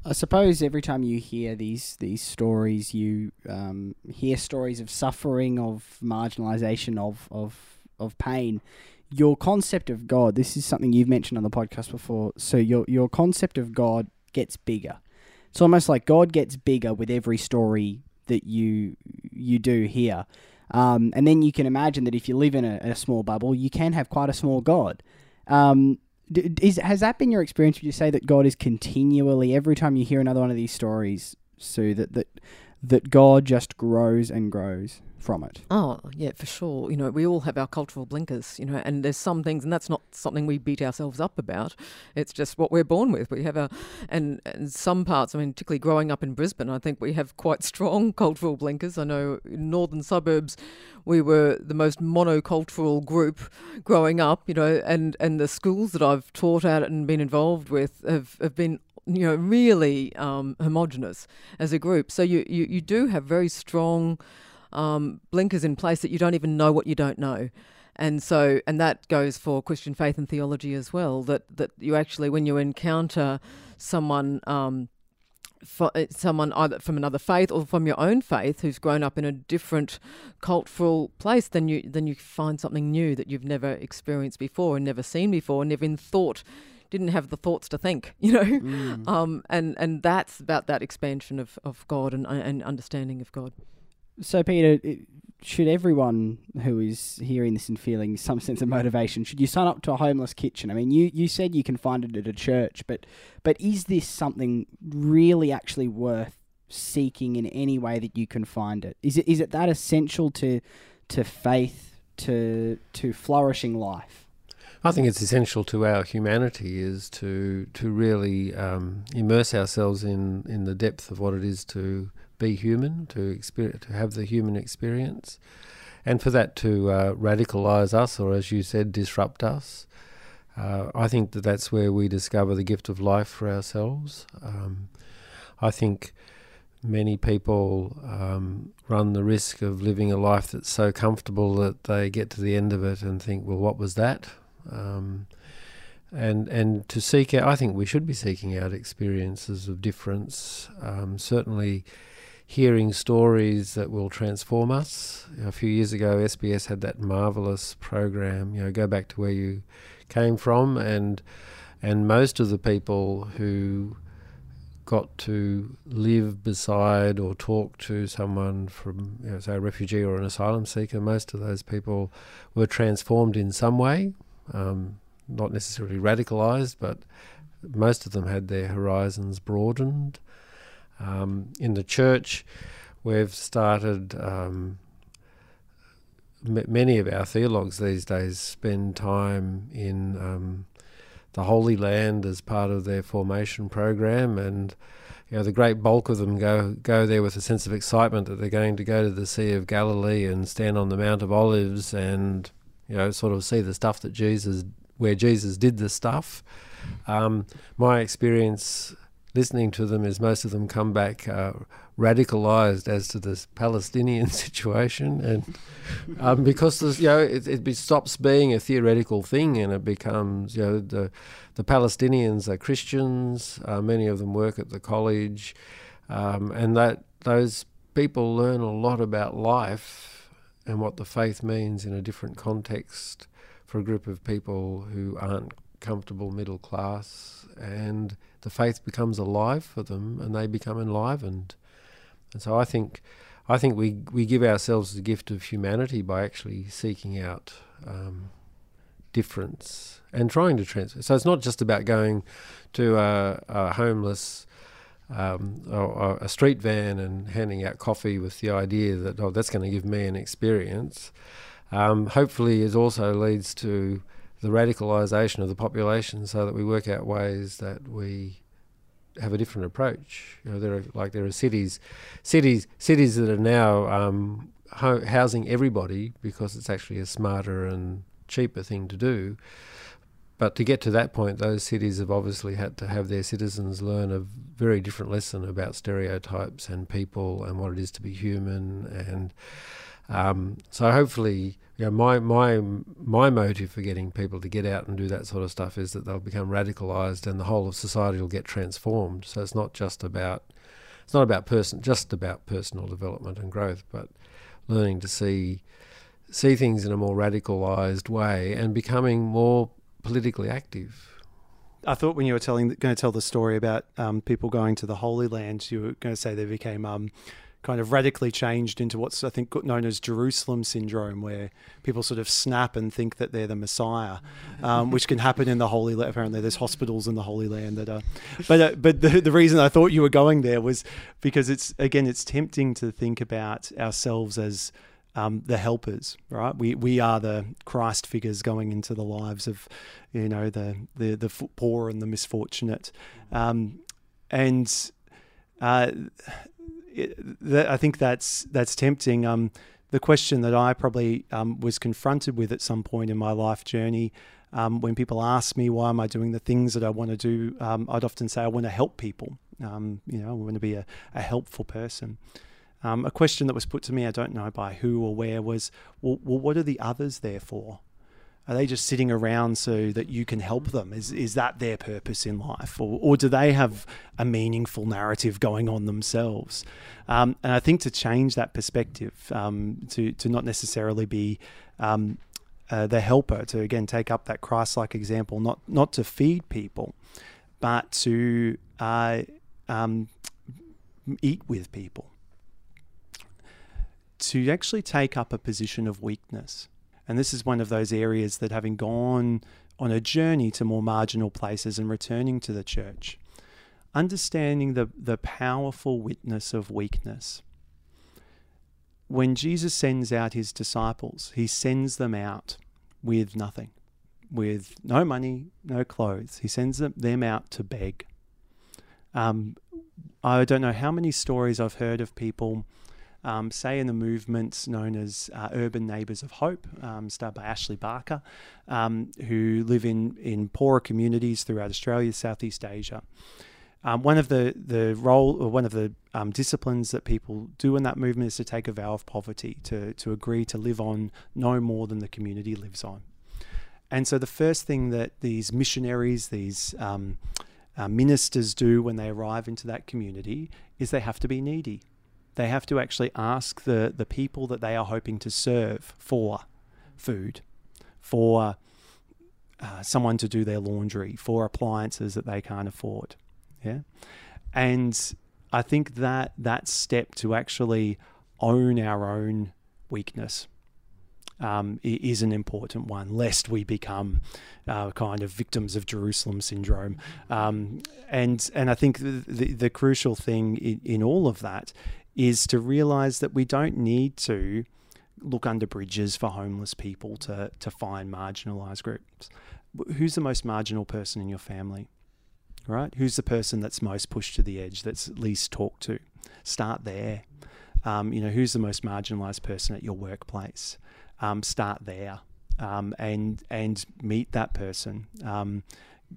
I suppose every time you hear these these stories, you um, hear stories of suffering, of marginalisation, of of of pain. Your concept of God. This is something you've mentioned on the podcast before. So your your concept of God gets bigger. It's almost like God gets bigger with every story that you you do hear. Um, and then you can imagine that if you live in a, a, small bubble, you can have quite a small God. Um, is has that been your experience? Would you say that God is continually every time you hear another one of these stories, Sue, that that that God just grows and grows from it. Oh, yeah, for sure. You know, we all have our cultural blinkers, you know, and there's some things, and that's not something we beat ourselves up about. It's just what we're born with. We have our, and, and some parts, I mean, particularly growing up in Brisbane, I think we have quite [LAUGHS] strong cultural blinkers. I know in northern suburbs, we were the most monocultural group growing up, you know, and, and the schools that I've taught at and been involved with have, have been you know really um, homogenous as a group. So you, you you do have very strong um, blinkers in place that you don't even know what you don't know. And so, and that goes for Christian faith and theology as well. That that you actually, when you encounter someone, um, uh, someone either from another faith or from your own faith who's grown up in a different cultural place, then you then you find something new that you've never experienced before and never seen before, and never even thought didn't have the thoughts to think, [LAUGHS] you know, mm. um, and and that's about that expansion of, of God and and understanding of God. So, Peter, should everyone who is hearing this and feeling some sense of motivation, should you sign up to a homeless kitchen? I mean, you, you said you can find it at a church, but but is this something really actually worth seeking in any way that you can find it? Is it is it that essential to to faith to to flourishing life? I think it's essential to our humanity is to to really um, immerse ourselves in, in the depth of what it is to be human, to experience, to have the human experience, and for that to uh, radicalize us, or as you said, disrupt us. Uh, I think that that's where we discover the gift of life for ourselves. Um, I think many people um, run the risk of living a life that's so comfortable that they get to the end of it and think, well, what was that? Um, and and to seek out, I think we should be seeking out experiences of difference. Um, certainly, hearing stories that will transform us. A few years ago, SBS had that marvelous program. You know, go back to where you came from, and and most of the people who got to live beside or talk to someone from, you know, say, a refugee or an asylum seeker, most of those people were transformed in some way. Um, not necessarily radicalized, but most of them had their horizons broadened. Um, in the church, we've started. Um, many of our theologues these days spend time in um, the Holy Land as part of their formation program, and you know the great bulk of them go go there with a sense of excitement that they're going to go to the Sea of Galilee and stand on the Mount of Olives and you know sort of see the stuff that Jesus where Jesus did the stuff. Um, my experience listening to them is most of them come back uh, radicalized as to this Palestinian [LAUGHS] situation, and um, because this, you know it, it stops being a theoretical thing and it becomes you know the the Palestinians are Christians. Uh, many of them work at the college, um, and that those people learn a lot about life and what the faith means in a different context for a group of people who aren't comfortable middle class and the faith becomes alive for them and they become enlivened. And so I think I think we we give ourselves the gift of humanity by actually seeking out um, difference and trying to transfer. So it's not just about going to a, a homeless um, or, a street van and handing out coffee with the idea that oh that's going to give me an experience. Um, hopefully, it also leads to the radicalisation of the population so that we work out ways that we have a different approach. You know, there are like there are cities, cities, cities that are now um, ho- housing everybody because it's actually a smarter and cheaper thing to do. But to get to that point, those cities have obviously had to have their citizens learn a very different lesson about stereotypes and people and what it is to be human. And um, so hopefully you know, my my my motive for getting people to get out and do that sort of stuff is that they'll become radicalized and the whole of society will get transformed. So it's not just about it's not about person just about personal development and growth, but learning to see see things in a more radicalized way and becoming more politically active. I thought when you were telling going to tell the story about um, people going to the Holy Land, you were going to say they became um, kind of radically changed into what's I think known as Jerusalem syndrome, where people sort of snap and think that they're the Messiah, um, which can happen in the Holy Land. Apparently, there's hospitals in the Holy Land that are. But uh, but the, the reason I thought you were going there was because it's again it's tempting to think about ourselves as um, the helpers, right? We we are the Christ figures going into the lives of, you know, the the the poor and the misfortunate, um, and uh, it, I think that's that's tempting. Um, the question that I probably um, was confronted with at some point in my life journey. Um, when people ask me why am I doing the things that I want to do, um, I'd often say I want to help people. Um, you know, I want to be a, a helpful person. Um, a question that was put to me, I don't know by who or where, was, well, well, what are the others there for? Are they just sitting around so that you can help them? Is is that their purpose in life, or or do they have a meaningful narrative going on themselves? Um, and I think to change that perspective, um, to to not necessarily be um, uh, the helper, to again take up that Christ-like example, not not to feed people, but to uh, um, eat with people, to actually take up a position of weakness and this is one of those areas that, having gone on a journey to more marginal places and returning to the church, understanding the, the powerful witness of weakness. When Jesus sends out his disciples, he sends them out with nothing, with no money, no clothes. He sends them, them out to beg. Um, I don't know how many stories I've heard of people um, say in the movement known as uh, Urban Neighbours of Hope, um, started by Ashley Barker, um, who live in, in poorer communities throughout Australia, Southeast Asia. Um, one of the, the role or one of the um, disciplines that people do in that movement is to take a vow of poverty, to, to agree to live on no more than the community lives on. And so the first thing that these missionaries, these um, uh, ministers do when they arrive into that community is they have to be needy they have to actually ask the, the people that they are hoping to serve for food, for uh, someone to do their laundry, for appliances that they can't afford. Yeah. And I think that that step to actually own our own weakness um, is an important one, lest we become uh, kind of victims of Jerusalem syndrome. Um, and and I think the, the, the crucial thing in, in all of that is to realize that we don't need to look under bridges for homeless people to, to find marginalized groups. Who's the most marginal person in your family? Right? Who's the person that's most pushed to the edge, that's least talked to? Start there. Um, you know, who's the most marginalized person at your workplace? Um, start there um, and and meet that person. Um,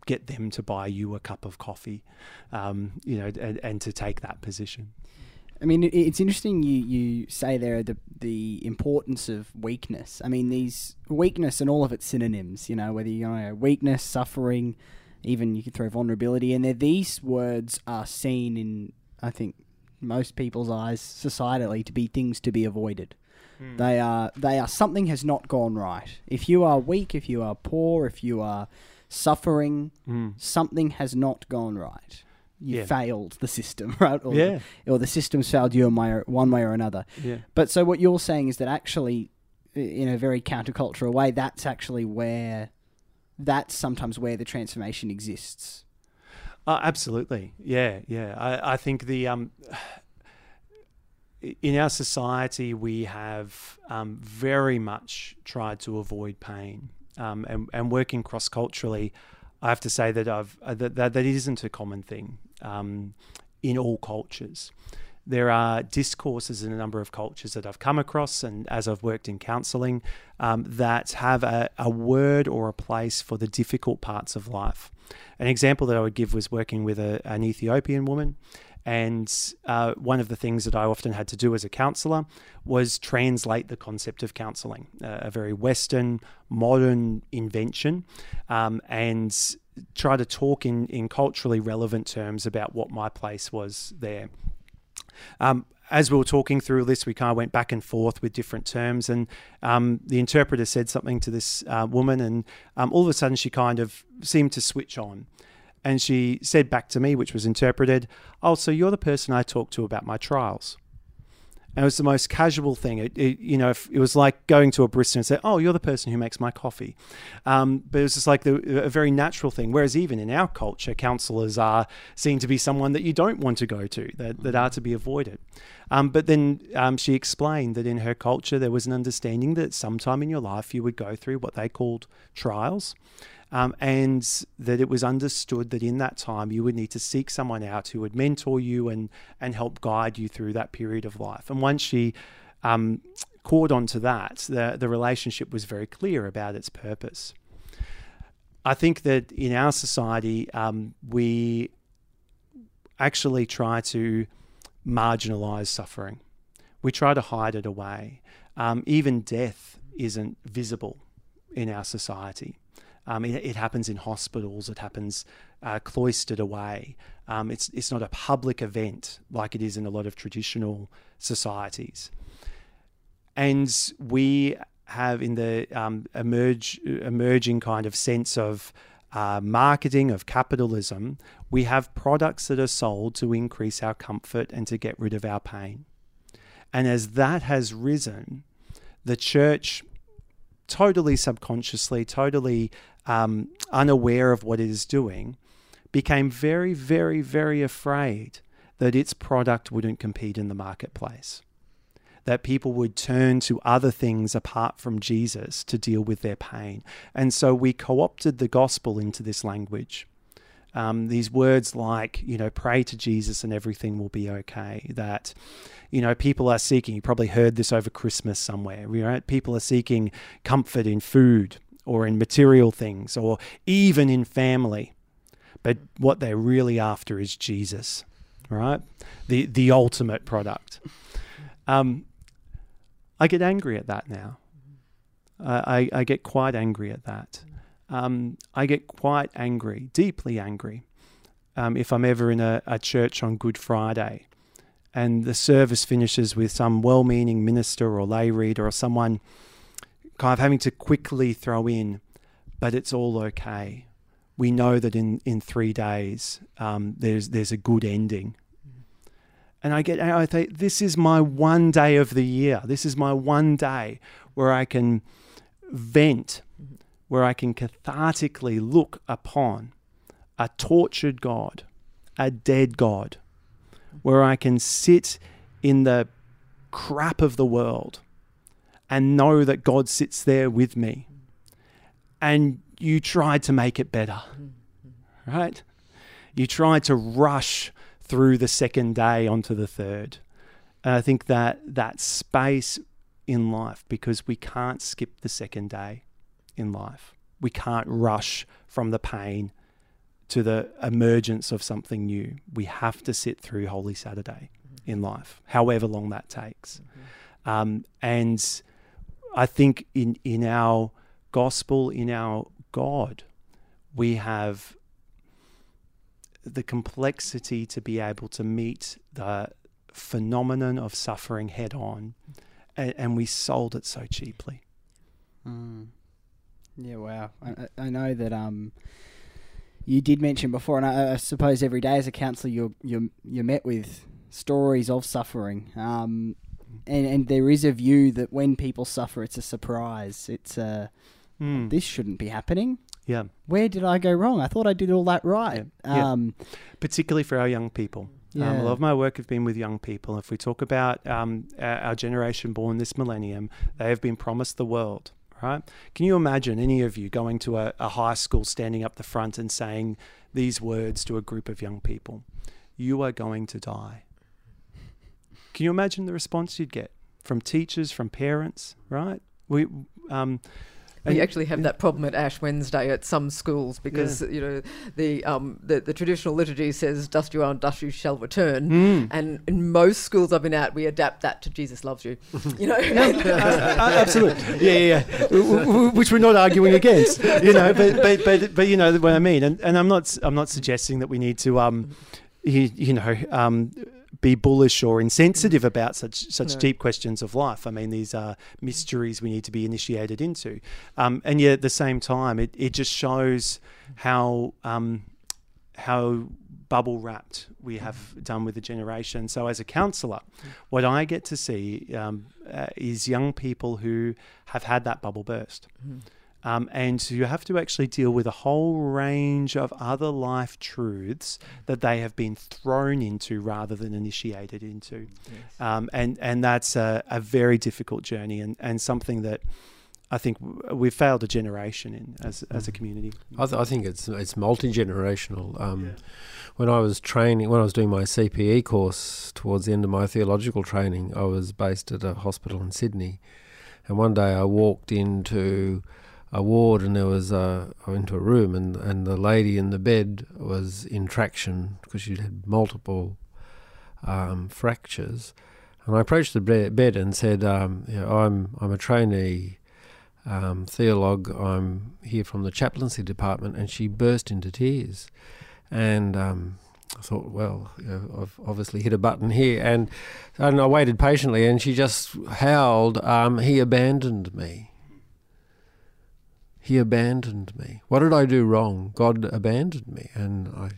get them to buy you a cup of coffee, um, you know, and, and to take that position. I mean, it's interesting you, you say there the the importance of weakness. I mean, these weakness and all of its synonyms. You know, whether you know weakness, suffering, even you could throw vulnerability in there. These words are seen in, I think, most people's eyes societally to be things to be avoided. Mm. They are they are something has not gone right. If you are weak, if you are poor, if you are suffering, mm. something has not gone right you yeah. failed the system, [LAUGHS] right? Or, yeah. or the system's failed you in one way or another. Yeah. But so what you're saying is that actually, in a very countercultural way, that's actually where, that's sometimes where the transformation exists. Uh, absolutely. Yeah, yeah. I, I think the um, [SIGHS] in our society we have um, very much tried to avoid pain, um, and and working cross culturally. I have to say that I've uh, that, that that isn't a common thing um, in all cultures. There are discourses in a number of cultures that I've come across, and as I've worked in counseling, um, that have a, a word or a place for the difficult parts of life. An example that I would give was working with a, an Ethiopian woman. And uh, one of the things that I often had to do as a counselor was translate the concept of counseling, uh, a very Western, modern invention, um, and try to talk in, in culturally relevant terms about what my place was there. Um, as we were talking through this, we kind of went back and forth with different terms, and um, the interpreter said something to this uh, woman, and um, all of a sudden she kind of seemed to switch on. And she said back to me, which was interpreted, Oh, so you're the person I talk to about my trials. And it was the most casual thing. It, it you know, it was like going to a barista and say, "Oh, you're the person who makes my coffee," um, but it was just like the, a very natural thing. Whereas even in our culture, counselors are seen to be someone that you don't want to go to, that, that are to be avoided. Um, but then um, she explained that in her culture, there was an understanding that sometime in your life you would go through what they called trials. Um, and that it was understood that in that time you would need to seek someone out who would mentor you and and help guide you through that period of life. And once she um, caught on to that, the the relationship was very clear about its purpose. I think that in our society um, we actually try to marginalize suffering. We try to hide it away. Um, even death isn't visible in our society. Um, it, it, happens in hospitals. It happens uh, cloistered away. Um, it's it's not a public event like it is in a lot of traditional societies. And we have in the um, emerge emerging kind of sense of uh, marketing of capitalism, we have products that are sold to increase our comfort and to get rid of our pain. And as that has risen, the church totally subconsciously, totally um, unaware of what it is doing, became very, very, very afraid that its product wouldn't compete in the marketplace. That people would turn to other things apart from Jesus to deal with their pain. And so we co opted the gospel into this language. Um, these words like, you know, pray to Jesus and everything will be okay. That, you know, people are seeking, you probably heard this over Christmas somewhere, right? People are seeking comfort in food or in material things or even in family. But what they're really after is Jesus, right? The, the ultimate product. Um, I get angry at that now. I, I get quite angry at that. Um, I get quite angry, deeply angry, um, if I'm ever in a, a church on Good Friday and the service finishes with some well meaning minister or lay reader or someone kind of having to quickly throw in, but it's all okay. We know that in, in three days um, there's there's a good ending. And I get I think this is my one day of the year. This is my one day where I can vent, where I can cathartically look upon a tortured God, a dead God, where I can sit in the crap of the world and know that God sits there with me. And you tried to make it better, right? You tried to rush through the second day onto the third. And I think that that space in life, because we can't skip the second day in life, we can't rush from the pain to the emergence of something new. We have to sit through Holy Saturday in life, however long that takes. Mm-hmm. Um, and I think in in our gospel, in our God, we have the complexity to be able to meet the phenomenon of suffering head on, and, and we sold it so cheaply. Mm. Yeah, wow. I, I know that um, you did mention before, and I, I, suppose every day as a counsellor, you're you're you're met with stories of suffering. Um, and and there is a view that when people suffer, it's a surprise. It's a mm. this shouldn't be happening. Yeah. Where did I go wrong? I thought I did all that right. Yeah. Um, yeah. Particularly for our young people. Yeah. Um, a lot of my work have been with young people. If we talk about um, our generation born this millennium, they have been promised the world, right? Can you imagine any of you going to a, a high school, standing up the front and saying these words to a group of young people? You are going to die. Can you imagine the response you'd get from teachers, from parents, right? We, um, we actually have that problem at Ash Wednesday at some schools because yeah. you know the, um, the the traditional liturgy says "Dust you are, and dust you shall return," mm. and in most schools I've been at, we adapt that to "Jesus loves you." [LAUGHS] You know, uh, uh, absolutely, yeah, yeah, yeah. which we're not arguing against, you know, but but but but you know what I mean, and and I'm not I'm not suggesting that we need to um, you, you know um be bullish or insensitive about such such no. deep questions of life. I mean, these are mysteries we need to be initiated into, um, and yet at the same time, it, it just shows how um, how bubble wrapped we have done with the generation. So, as a counsellor, what I get to see um, uh, is young people who have had that bubble burst. Mm. Um, and you have to actually deal with a whole range of other life truths that they have been thrown into rather than initiated into. Yes. Um, and, and that's a, a very difficult journey and, and something that I think we've failed a generation in as, as a community. I, th- I think it's it's multi generational. Um, When I was training, when I was doing my CPE course towards the end of my theological training, I was based at a hospital in Sydney, and one day I walked into a ward and there was a into a room and and the lady in the bed was in traction because she'd had multiple um, fractures, and I approached the bed and said, um, you know, "I'm I'm a trainee." Um, theologue, I'm here from the chaplaincy department, and she burst into tears. And um, I thought, well, you know, I've obviously hit a button here. And, and I waited patiently, and she just howled, um, He abandoned me. He abandoned me. What did I do wrong? God abandoned me. And I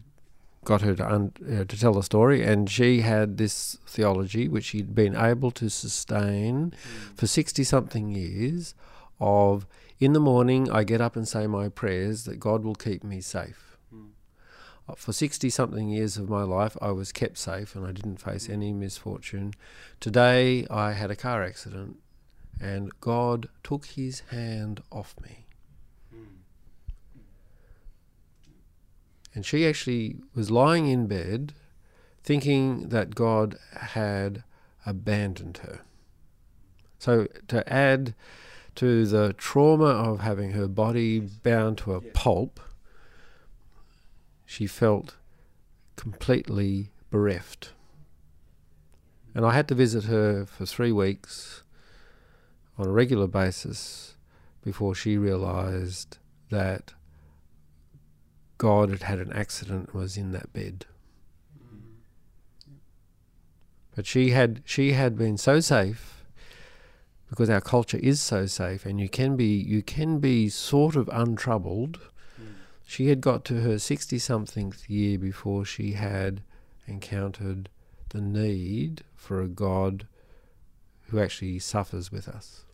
got her to, un- uh, to tell the story, and she had this theology which she'd been able to sustain for 60 something years of in the morning I get up and say my prayers that God will keep me safe. Uh, For 60 something years of my life, I was kept safe and I didn't face any misfortune. Today, I had a car accident and God took his hand off me. And she actually was lying in bed thinking that God had abandoned her. So, to add to the trauma of having her body bound to a pulp, she felt completely bereft. And I had to visit her for three weeks on a regular basis before she realized that God had had an accident and was in that bed. But she had she had been so safe because our culture is so safe and you can be you can be sort of untroubled. She had got to her sixty somethingth year before she had encountered the need for a God who actually suffers with us.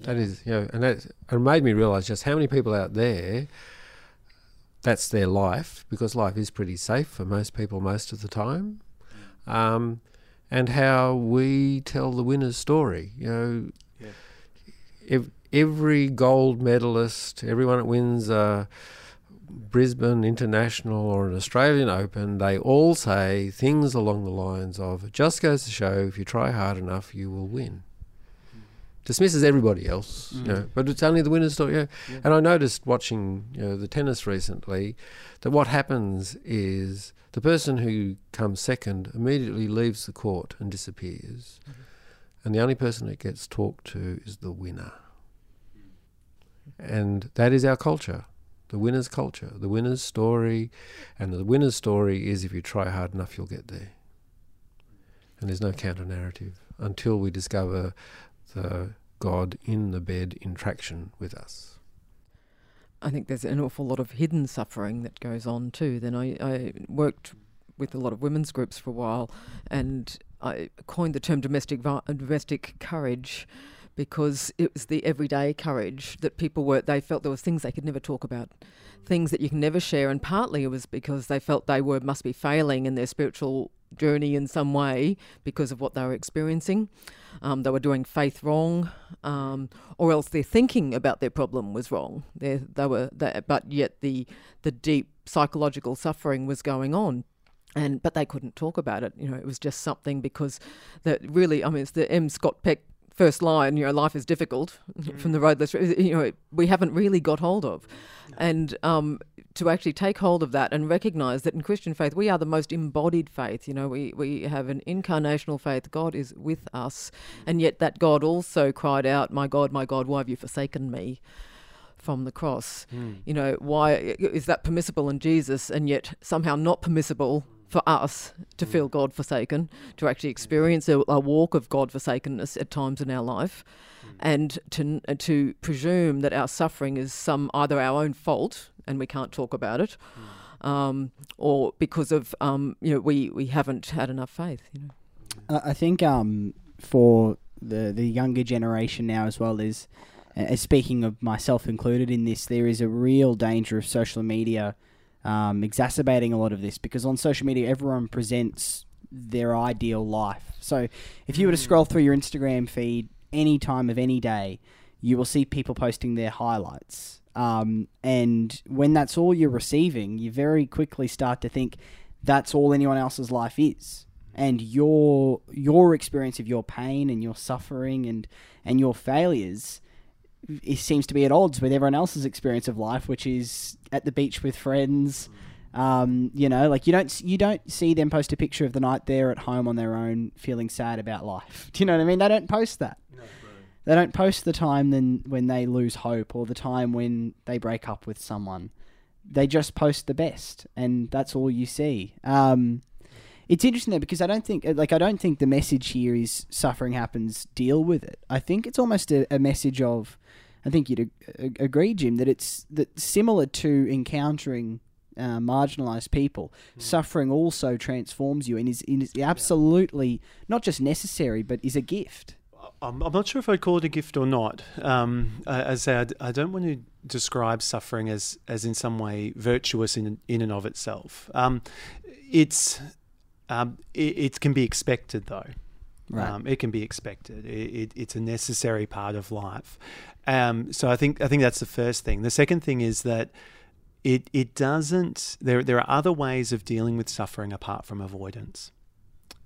That is, you know, and that it made me realise just how many people out there that's their life because life is pretty safe for most people most of the time, um, and how we tell the winner's story. You know, Yeah. ev- every gold medalist, everyone that wins a Brisbane International or an Australian Open, they all say things along the lines of, "It just goes to show if you try hard enough, you will win." Dismisses everybody else, you mm. know, but it's only the winner's story. You know. Yeah. And I noticed watching you know, the tennis recently that what happens is the person who comes second immediately leaves the court and disappears, mm-hmm. and the only person that gets talked to is the winner. Mm. And that is our culture, the winner's culture, the winner's story, and the winner's story is if you try hard enough, you'll get there. And there's no counter narrative until we discover the God in the bed in traction with us. I think there's an awful lot of hidden suffering that goes on too. Then I, I worked with a lot of women's groups for a while, and I coined the term domestic uh, domestic courage because it was the everyday courage that people were. They felt there was things they could never talk about, things that you can never share, and partly it was because they felt they were must be failing in their spiritual journey in some way because of what they were experiencing. Um, they were doing faith wrong, um, or else their thinking about their problem was wrong. They, they were, they, but yet the the deep psychological suffering was going on. And but they couldn't talk about it. You know, it was just something because that really. I mean, it's the M. Scott Peck first line. You know, life is difficult mm-hmm. from the road less. You know, we haven't really got hold of, and um, to actually take hold of that and recognize that in Christian faith we are the most embodied faith. You know, we we have an incarnational faith. God is with us, mm-hmm. and yet that God also cried out, "My God, my God, why have you forsaken me?" From the cross, hmm. you know, why is that permissible in Jesus and yet somehow not permissible for us to feel God forsaken, to actually experience a, a walk of God forsakenness at times in our life, and to to presume that our suffering is some either our own fault and we can't talk about it, um, or because of um, you know we, we haven't had enough faith. You know, I think um, for the the younger generation now as well is, uh, speaking of myself included in this, there is a real danger of social media um, exacerbating a lot of this because on social media everyone presents their ideal life. So if you were to scroll through your Instagram feed any time of any day, you will see people posting their highlights. Um, and when that's all you're receiving, you very quickly start to think that's all anyone else's life is. And your your experience of your pain and your suffering and, and your failures it seems to be at odds with everyone else's experience of life, which is at the beach with friends. Um, you know, like you don't you don't see them post a picture of the night they're at home on their own, feeling sad about life. [LAUGHS] Do you know what I mean? They don't post that. No, they don't post the time then when they lose hope or the time when they break up with someone. They just post the best, and that's all you see. Um, it's interesting though because I don't think like I don't think the message here is suffering happens, deal with it. I think it's almost a, a message of, I think you'd ag- agree, Jim, that it's that similar to encountering uh, marginalized people, mm. suffering also transforms you and is, is absolutely yeah. not just necessary but is a gift. I'm, I'm not sure if I'd call it a gift or not. Um, as I, I don't want to describe suffering as, as in some way virtuous in in and of itself. Um, it's um, it, it, can be expected, though. Right. Um, it can be expected. It, it, it's a necessary part of life. Um, so I think I think that's the first thing. The second thing is that it it doesn't. There there are other ways of dealing with suffering apart from avoidance.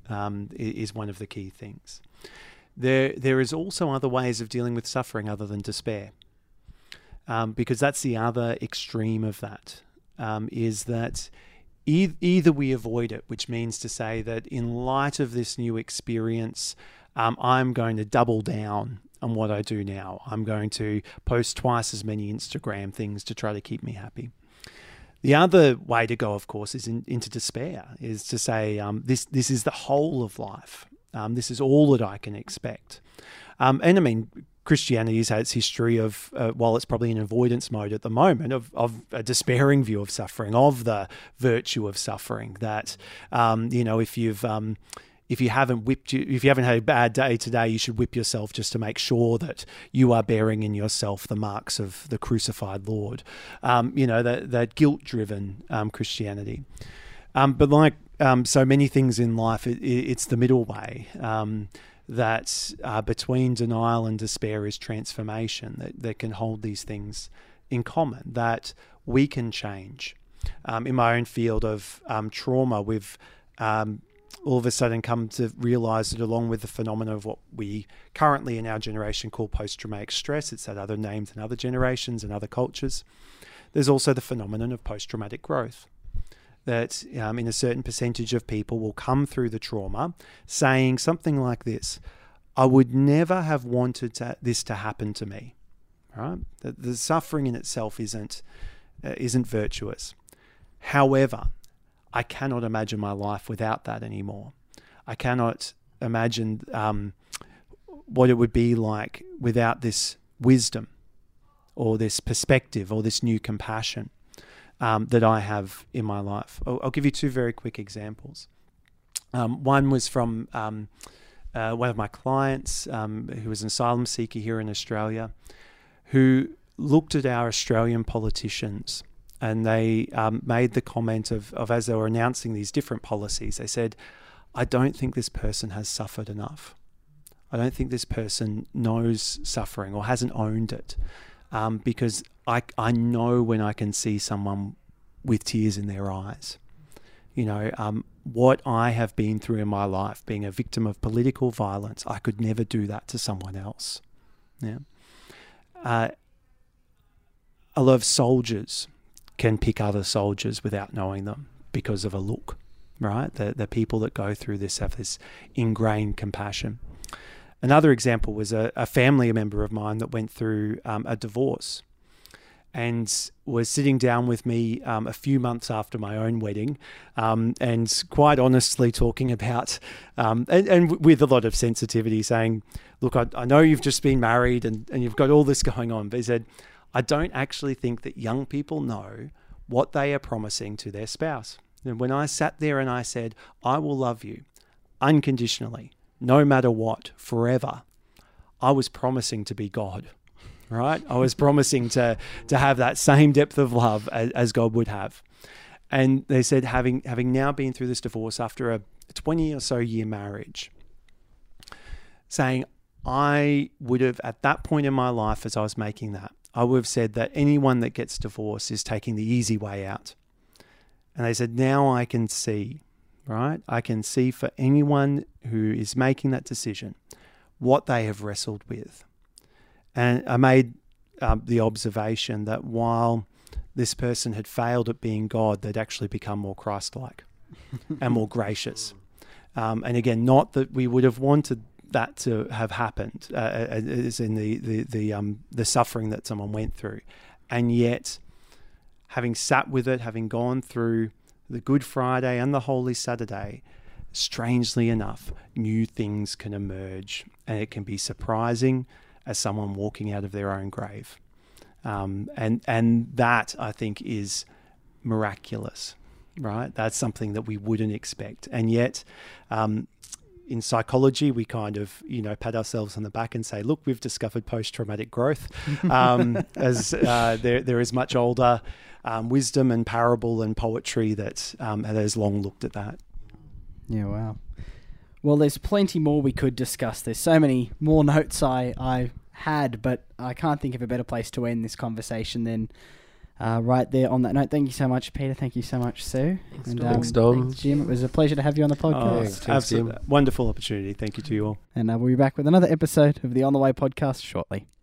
Um, is one of the key things. There there is also other ways of dealing with suffering other than despair, um, because that's the other extreme of that. Um, is that either we avoid it, which means to say that in light of this new experience, um, I'm going to double down on what I do now. I'm going to post twice as many Instagram things to try to keep me happy. The other way to go, of course, is in, into despair, is to say um, this this is the whole of life. Um, this is all that I can expect. Um, and I mean, Christianity has had its history of, uh, while it's probably in avoidance mode at the moment, of, of a despairing view of suffering, of the virtue of suffering. That um, you know, if you've um, if you haven't whipped you, if you haven't had a bad day today, you should whip yourself just to make sure that you are bearing in yourself the marks of the crucified Lord. Um, you know that that guilt driven um, Christianity. Um, but like um, so many things in life, it, it's the middle way. That uh, between denial and despair is transformation, that, that can hold these things in common, that we can change. Um, in my own field of um, trauma, we've um, all of a sudden come to realize that along with the phenomenon of what we currently in our generation call post traumatic stress, it's had other names in other generations and other cultures, there's also the phenomenon of post traumatic growth that um, in a certain percentage of people will come through the trauma saying something like this I would never have wanted to, this to happen to me. Right? The, the suffering in itself isn't, uh, isn't virtuous. However, I cannot imagine my life without that anymore. I cannot imagine um, what it would be like without this wisdom or this perspective or this new compassion um, that I have in my life. I'll, I'll, give you two very quick examples. Um, one was from um, uh, one of my clients um, who was an asylum seeker here in Australia, who looked at our Australian politicians and they um, made the comment of, of as they were announcing these different policies, they said, I don't think this person has suffered enough. I don't think this person knows suffering or hasn't owned it um, because I, I know when I can see someone with tears in their eyes. You know, um, what I have been through in my life, being a victim of political violence, I could never do that to someone else. Yeah. Uh, a lot of soldiers can pick other soldiers without knowing them because of a look, right? The, the people that go through this have this ingrained compassion. Another example was a, a family member of mine that went through um, a divorce. And was sitting down with me um, a few months after my own wedding, um, and quite honestly talking about, um, and, and, with a lot of sensitivity, saying, "Look, I, I, know you've just been married and, and you've got all this going on," but he said, "I don't actually think that young people know what they are promising to their spouse." And when I sat there and I said, "I will love you unconditionally, no matter what, forever," I was promising to be God right? I was promising to to have that same depth of love as, as, God would have. And they said, having having now been through this divorce after a 20 or so year marriage, saying, I would have at that point in my life as I was making that, I would have said that anyone that gets divorced is taking the easy way out. And they said, now I can see, right? I can see for anyone who is making that decision what they have wrestled with and I made um, the observation that while this person had failed at being God, they'd actually become more Christ like [LAUGHS] and more gracious. Um, and again, not that we would have wanted that to have happened, uh, as in the, the, the, um, the suffering that someone went through. And yet, having sat with it, having gone through the Good Friday and the Holy Saturday, strangely enough, new things can emerge and it can be surprising as someone walking out of their own grave. Um, and and that I think is miraculous, right? That's something that we wouldn't expect, and yet. Um, in psychology, we kind of, you know, pat ourselves on the back and say, "Look, we've discovered post-traumatic growth." Um, [LAUGHS] as uh, there, there is much older um, wisdom and parable and poetry that um, has long looked at that. Yeah, wow. Well, there's plenty more we could discuss. There's so many more notes I, I had, but I can't think of a better place to end this conversation than uh, right there on that note. Thank you so much, Peter. Thank you so much, Sue. Thanks, and, um, thanks Dom. Jim, it was a pleasure to have you on the oh, podcast. Oh, thanks, absolutely. Wonderful opportunity. Thank you to you all. And uh, we'll be back with another episode of the On the Way podcast shortly.